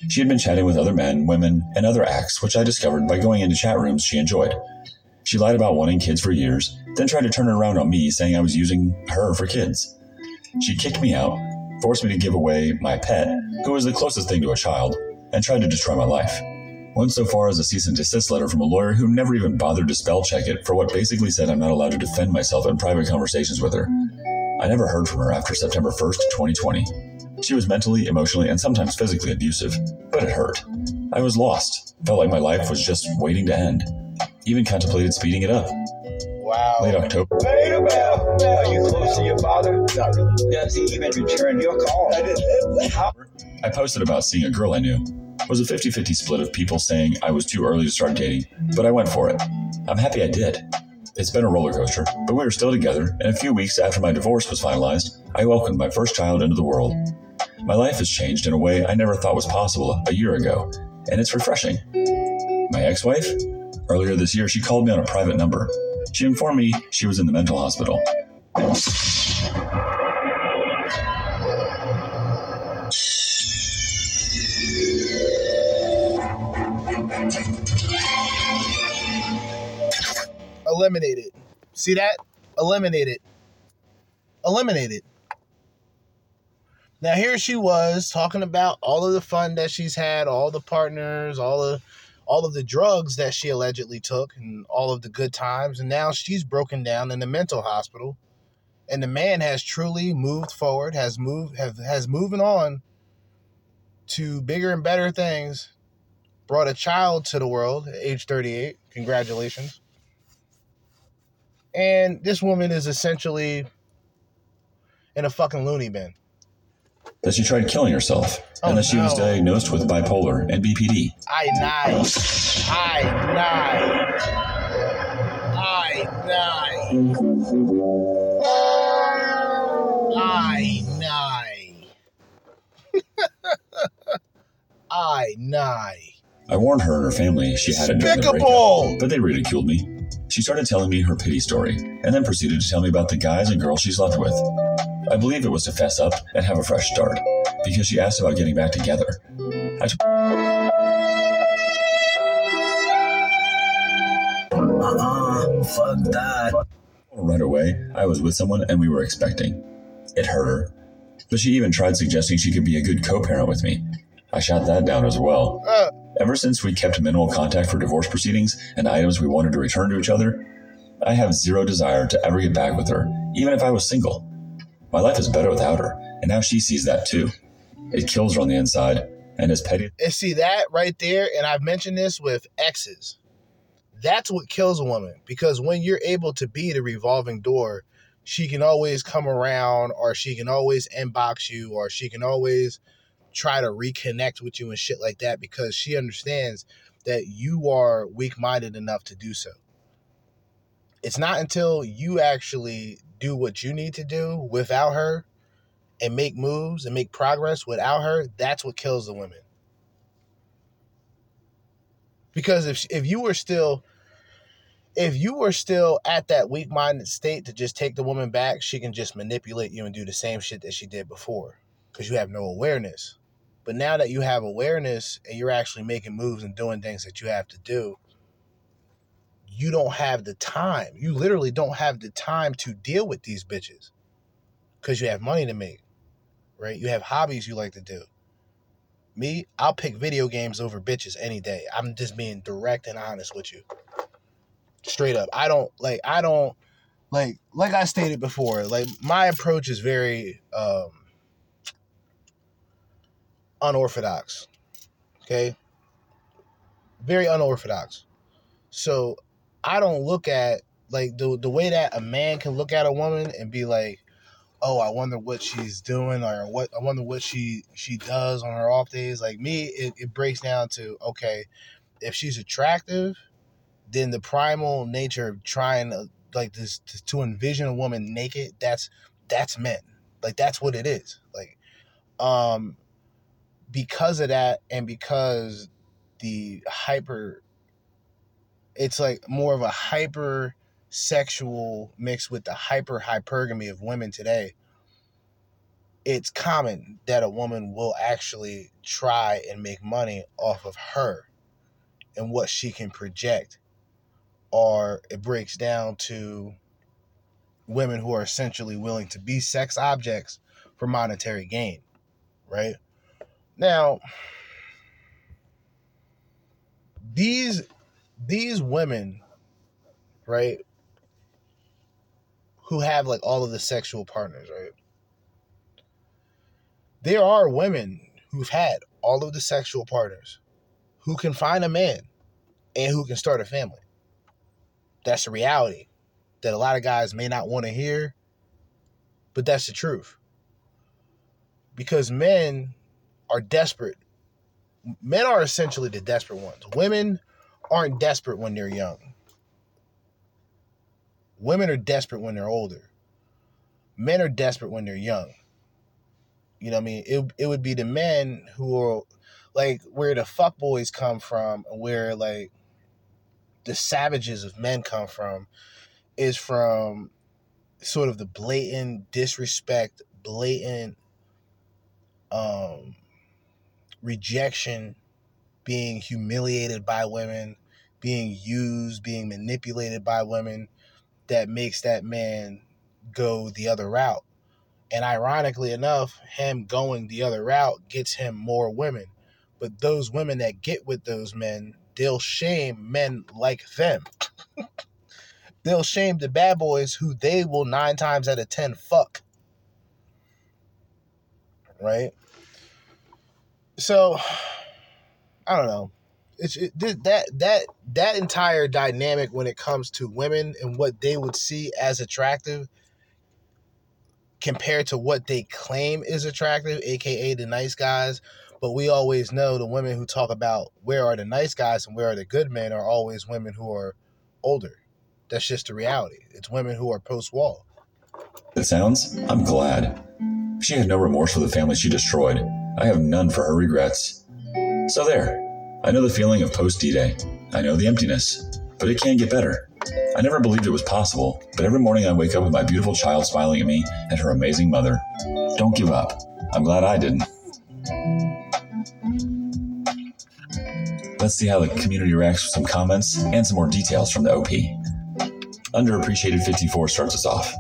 She had been chatting with other men, women, and other acts, which I discovered by going into chat rooms she enjoyed. She lied about wanting kids for years, then tried to turn it around on me, saying I was using her for kids. She kicked me out, forced me to give away my pet, who was the closest thing to a child, and tried to destroy my life. Went so far as a cease and desist letter from a lawyer who never even bothered to spell check it for what basically said I'm not allowed to defend myself in private conversations with her. I never heard from her after September 1st, 2020. She was mentally, emotionally, and sometimes physically abusive, but it hurt. I was lost, felt like my life was just waiting to end. Even contemplated speeding it up. Wow. Late October. Wait a minute. Are you close to your father? Not really. Does he even return your call? I I posted about seeing a girl I knew It was a 50 50 split of people saying I was too early to start dating, but I went for it. I'm happy I did. It's been a roller coaster, but we were still together, and a few weeks after my divorce was finalized, I welcomed my first child into the world. My life has changed in a way I never thought was possible a year ago, and it's refreshing. My ex wife? Earlier this year, she called me on a private number. She informed me she was in the mental hospital. eliminated. See that? Eliminated. Eliminated. Now here she was talking about all of the fun that she's had, all the partners, all the all of the drugs that she allegedly took and all of the good times. And now she's broken down in the mental hospital. And the man has truly moved forward has moved have, has moving on to bigger and better things. Brought a child to the world at age 38 congratulations. And this woman is essentially in a fucking loony bin. That she tried killing herself, oh, and that she no. was diagnosed with bipolar and BPD. I nine. I nine. I nine. I nine. I nine. I warned her and her family she had it during the breakup, but they ridiculed me. She started telling me her pity story, and then proceeded to tell me about the guys and girls she slept with. I believe it was to fess up and have a fresh start, because she asked about getting back together. I t- uh-uh, fuck that. Right away, I was with someone and we were expecting. It hurt her. But she even tried suggesting she could be a good co parent with me. I shot that down as well. Uh. Ever since we kept minimal contact for divorce proceedings and items we wanted to return to each other, I have zero desire to ever get back with her, even if I was single. My life is better without her, and now she sees that too. It kills her on the inside, and as petty. And see that right there, and I've mentioned this with exes. That's what kills a woman because when you're able to be the revolving door, she can always come around, or she can always inbox you, or she can always try to reconnect with you and shit like that because she understands that you are weak minded enough to do so. It's not until you actually do what you need to do without her and make moves and make progress without her, that's what kills the women. Because if if you were still if you were still at that weak-minded state to just take the woman back, she can just manipulate you and do the same shit that she did before because you have no awareness. But now that you have awareness and you're actually making moves and doing things that you have to do, you don't have the time. You literally don't have the time to deal with these bitches because you have money to make, right? You have hobbies you like to do. Me, I'll pick video games over bitches any day. I'm just being direct and honest with you. Straight up. I don't like I don't like like I stated before, like my approach is very um unorthodox. Okay? Very unorthodox. So I don't look at like the the way that a man can look at a woman and be like, "Oh, I wonder what she's doing or what I wonder what she she does on her off days." Like me, it, it breaks down to okay, if she's attractive, then the primal nature of trying to like this to, envision a woman naked, that's that's men. Like that's what it is. Like um because of that and because the hyper it's like more of a hyper sexual mixed with the hyper hypergamy of women today. It's common that a woman will actually try and make money off of her and what she can project or it breaks down to women who are essentially willing to be sex objects for monetary gain right? Now, these these women, right, who have like all of the sexual partners, right? There are women who've had all of the sexual partners who can find a man and who can start a family. That's a reality that a lot of guys may not want to hear, but that's the truth. Because men are desperate. Men are essentially the desperate ones. Women aren't desperate when they're young. Women are desperate when they're older. Men are desperate when they're young. You know what I mean? It, it would be the men who are like where the fuck boys come from where like the savages of men come from is from sort of the blatant disrespect, blatant um rejection, being humiliated by women, being used, being manipulated by women that makes that man go the other route. And ironically enough, him going the other route gets him more women. But those women that get with those men, they'll shame men like them. they'll shame the bad boys who they will nine times out of ten fuck. Right? so I don't know. It's it, that that that entire dynamic when it comes to women and what they would see as attractive compared to what they claim is attractive, aka the nice guys. But we always know the women who talk about where are the nice guys and where are the good men are always women who are older. That's just the reality. It's women who are post wall. It sounds, I'm glad. She had no remorse for the family she destroyed I have none for her regrets. So there. I know the feeling of post D Day. I know the emptiness, but it can get better. I never believed it was possible, but every morning I wake up with my beautiful child smiling at me and her amazing mother. Don't give up. I'm glad I didn't. Let's see how the community reacts with some comments and some more details from the OP. Underappreciated 54 starts us off.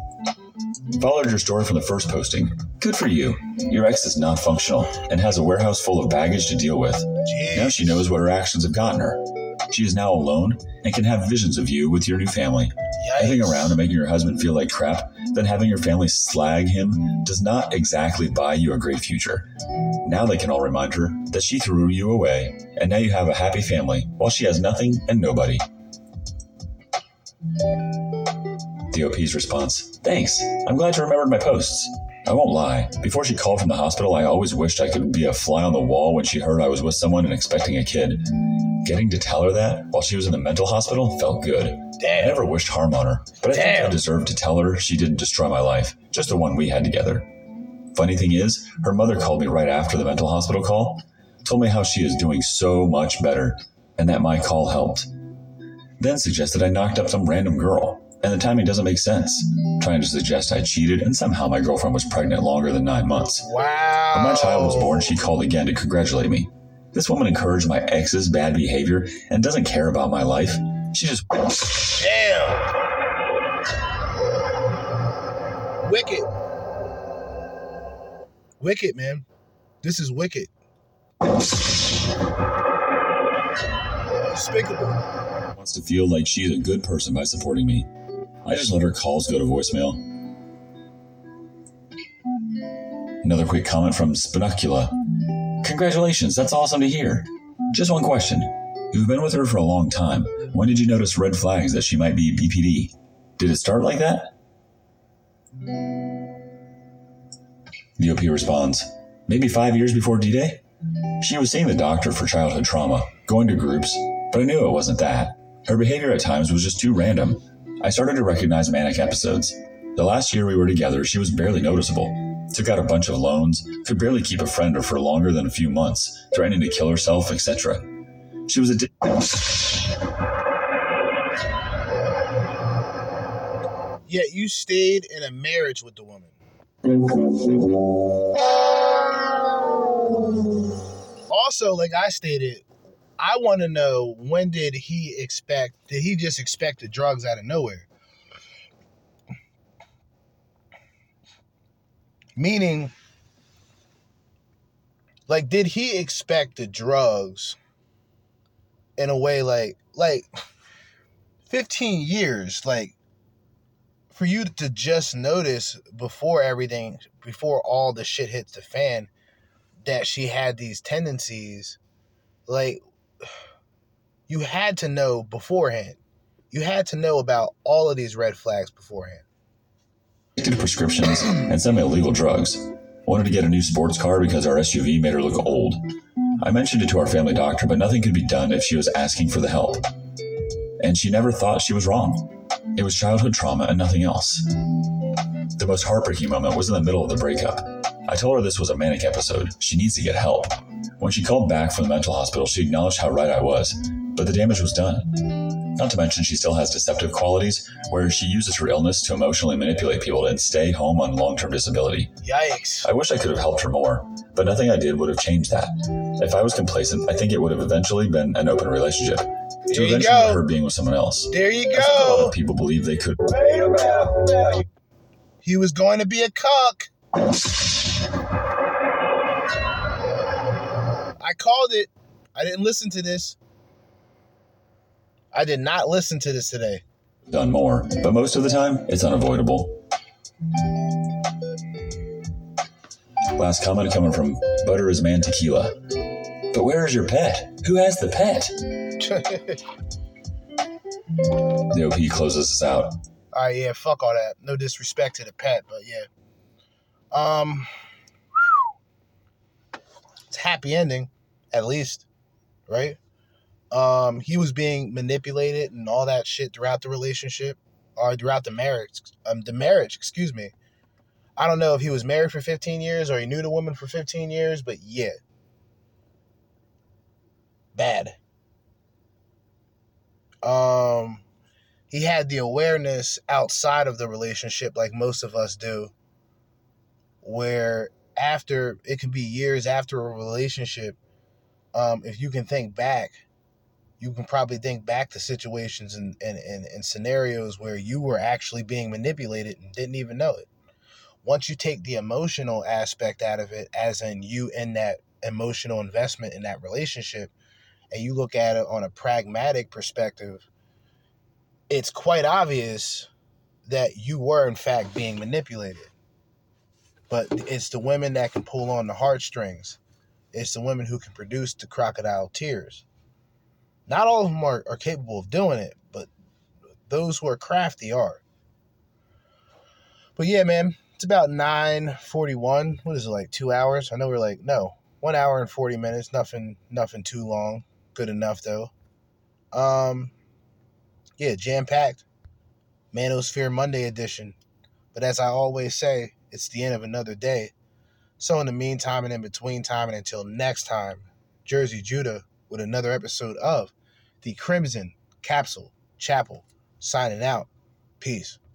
Followed your story from the first posting. Good for you. Your ex is not functional and has a warehouse full of baggage to deal with. Jeez. Now she knows what her actions have gotten her. She is now alone and can have visions of you with your new family. Having around and making your husband feel like crap, then having your family slag him does not exactly buy you a great future. Now they can all remind her that she threw you away, and now you have a happy family while she has nothing and nobody. The OP's response Thanks. I'm glad you remembered my posts. I won't lie. Before she called from the hospital, I always wished I could be a fly on the wall when she heard I was with someone and expecting a kid. Getting to tell her that while she was in the mental hospital felt good. Damn. I never wished harm on her, but I think I deserved to tell her she didn't destroy my life, just the one we had together. Funny thing is, her mother called me right after the mental hospital call, told me how she is doing so much better, and that my call helped. Then suggested I knocked up some random girl, and the timing doesn't make sense. Trying to suggest I cheated, and somehow my girlfriend was pregnant longer than nine months. Wow. When my child was born, she called again to congratulate me. This woman encouraged my ex's bad behavior and doesn't care about my life. She just. Damn. Wicked. Wicked, man. This is wicked. Despicable. wants to feel like she's a good person by supporting me. I just let her calls go to voicemail. Another quick comment from Spinocula. Congratulations, that's awesome to hear. Just one question. You've been with her for a long time. When did you notice red flags that she might be BPD? Did it start like that? The OP responds, Maybe five years before D Day? She was seeing the doctor for childhood trauma, going to groups, but I knew it wasn't that. Her behavior at times was just too random. I started to recognize manic episodes. The last year we were together, she was barely noticeable. Took out a bunch of loans, could barely keep a friend or for longer than a few months, threatening to kill herself, etc. She was a. Di- Yet you stayed in a marriage with the woman. Also, like I stated, I want to know when did he expect? Did he just expect the drugs out of nowhere? Meaning, like, did he expect the drugs in a way like like 15 years, like for you to just notice before everything, before all the shit hits the fan, that she had these tendencies, like you had to know beforehand. You had to know about all of these red flags beforehand. addicted prescriptions and some illegal drugs. Wanted to get a new sports car because our SUV made her look old. I mentioned it to our family doctor, but nothing could be done if she was asking for the help. And she never thought she was wrong. It was childhood trauma and nothing else. The most heartbreaking moment was in the middle of the breakup. I told her this was a manic episode. She needs to get help. When she called back from the mental hospital, she acknowledged how right I was, but the damage was done. Not to mention, she still has deceptive qualities where she uses her illness to emotionally manipulate people and stay home on long term disability. Yikes. I wish I could have helped her more, but nothing I did would have changed that. If I was complacent, I think it would have eventually been an open relationship. There to you eventually go. her being with someone else. There you I a lot go. of people believe they could. He was going to be a cuck. I called it. I didn't listen to this. I did not listen to this today. done more, but most of the time, it's unavoidable. Last comment coming from Butter is Man Tequila. But where is your pet? Who has the pet? The OP closes us out. All right, yeah, fuck all that. No disrespect to the pet, but yeah. Um, it's a happy ending, at least, right? Um, he was being manipulated and all that shit throughout the relationship, or throughout the marriage. Um, the marriage, excuse me. I don't know if he was married for 15 years or he knew the woman for 15 years, but yeah, bad. Um, he had the awareness outside of the relationship, like most of us do, where after it can be years after a relationship, um, if you can think back, you can probably think back to situations and, and, and, and scenarios where you were actually being manipulated and didn't even know it. Once you take the emotional aspect out of it, as in you in that emotional investment in that relationship, and you look at it on a pragmatic perspective, it's quite obvious that you were in fact being manipulated. But it's the women that can pull on the heartstrings. It's the women who can produce the crocodile tears. Not all of them are, are capable of doing it, but those who are crafty are. But yeah, man, it's about 941. What is it, like two hours? I know we're like, no, one hour and 40 minutes. Nothing, nothing too long. Good enough though. Um, yeah, jam packed. Manosphere Monday edition. But as I always say, it's the end of another day. So in the meantime and in between time and until next time, Jerzee Judah with another episode of the Crimson Capsule Chapel. Signing out. Peace.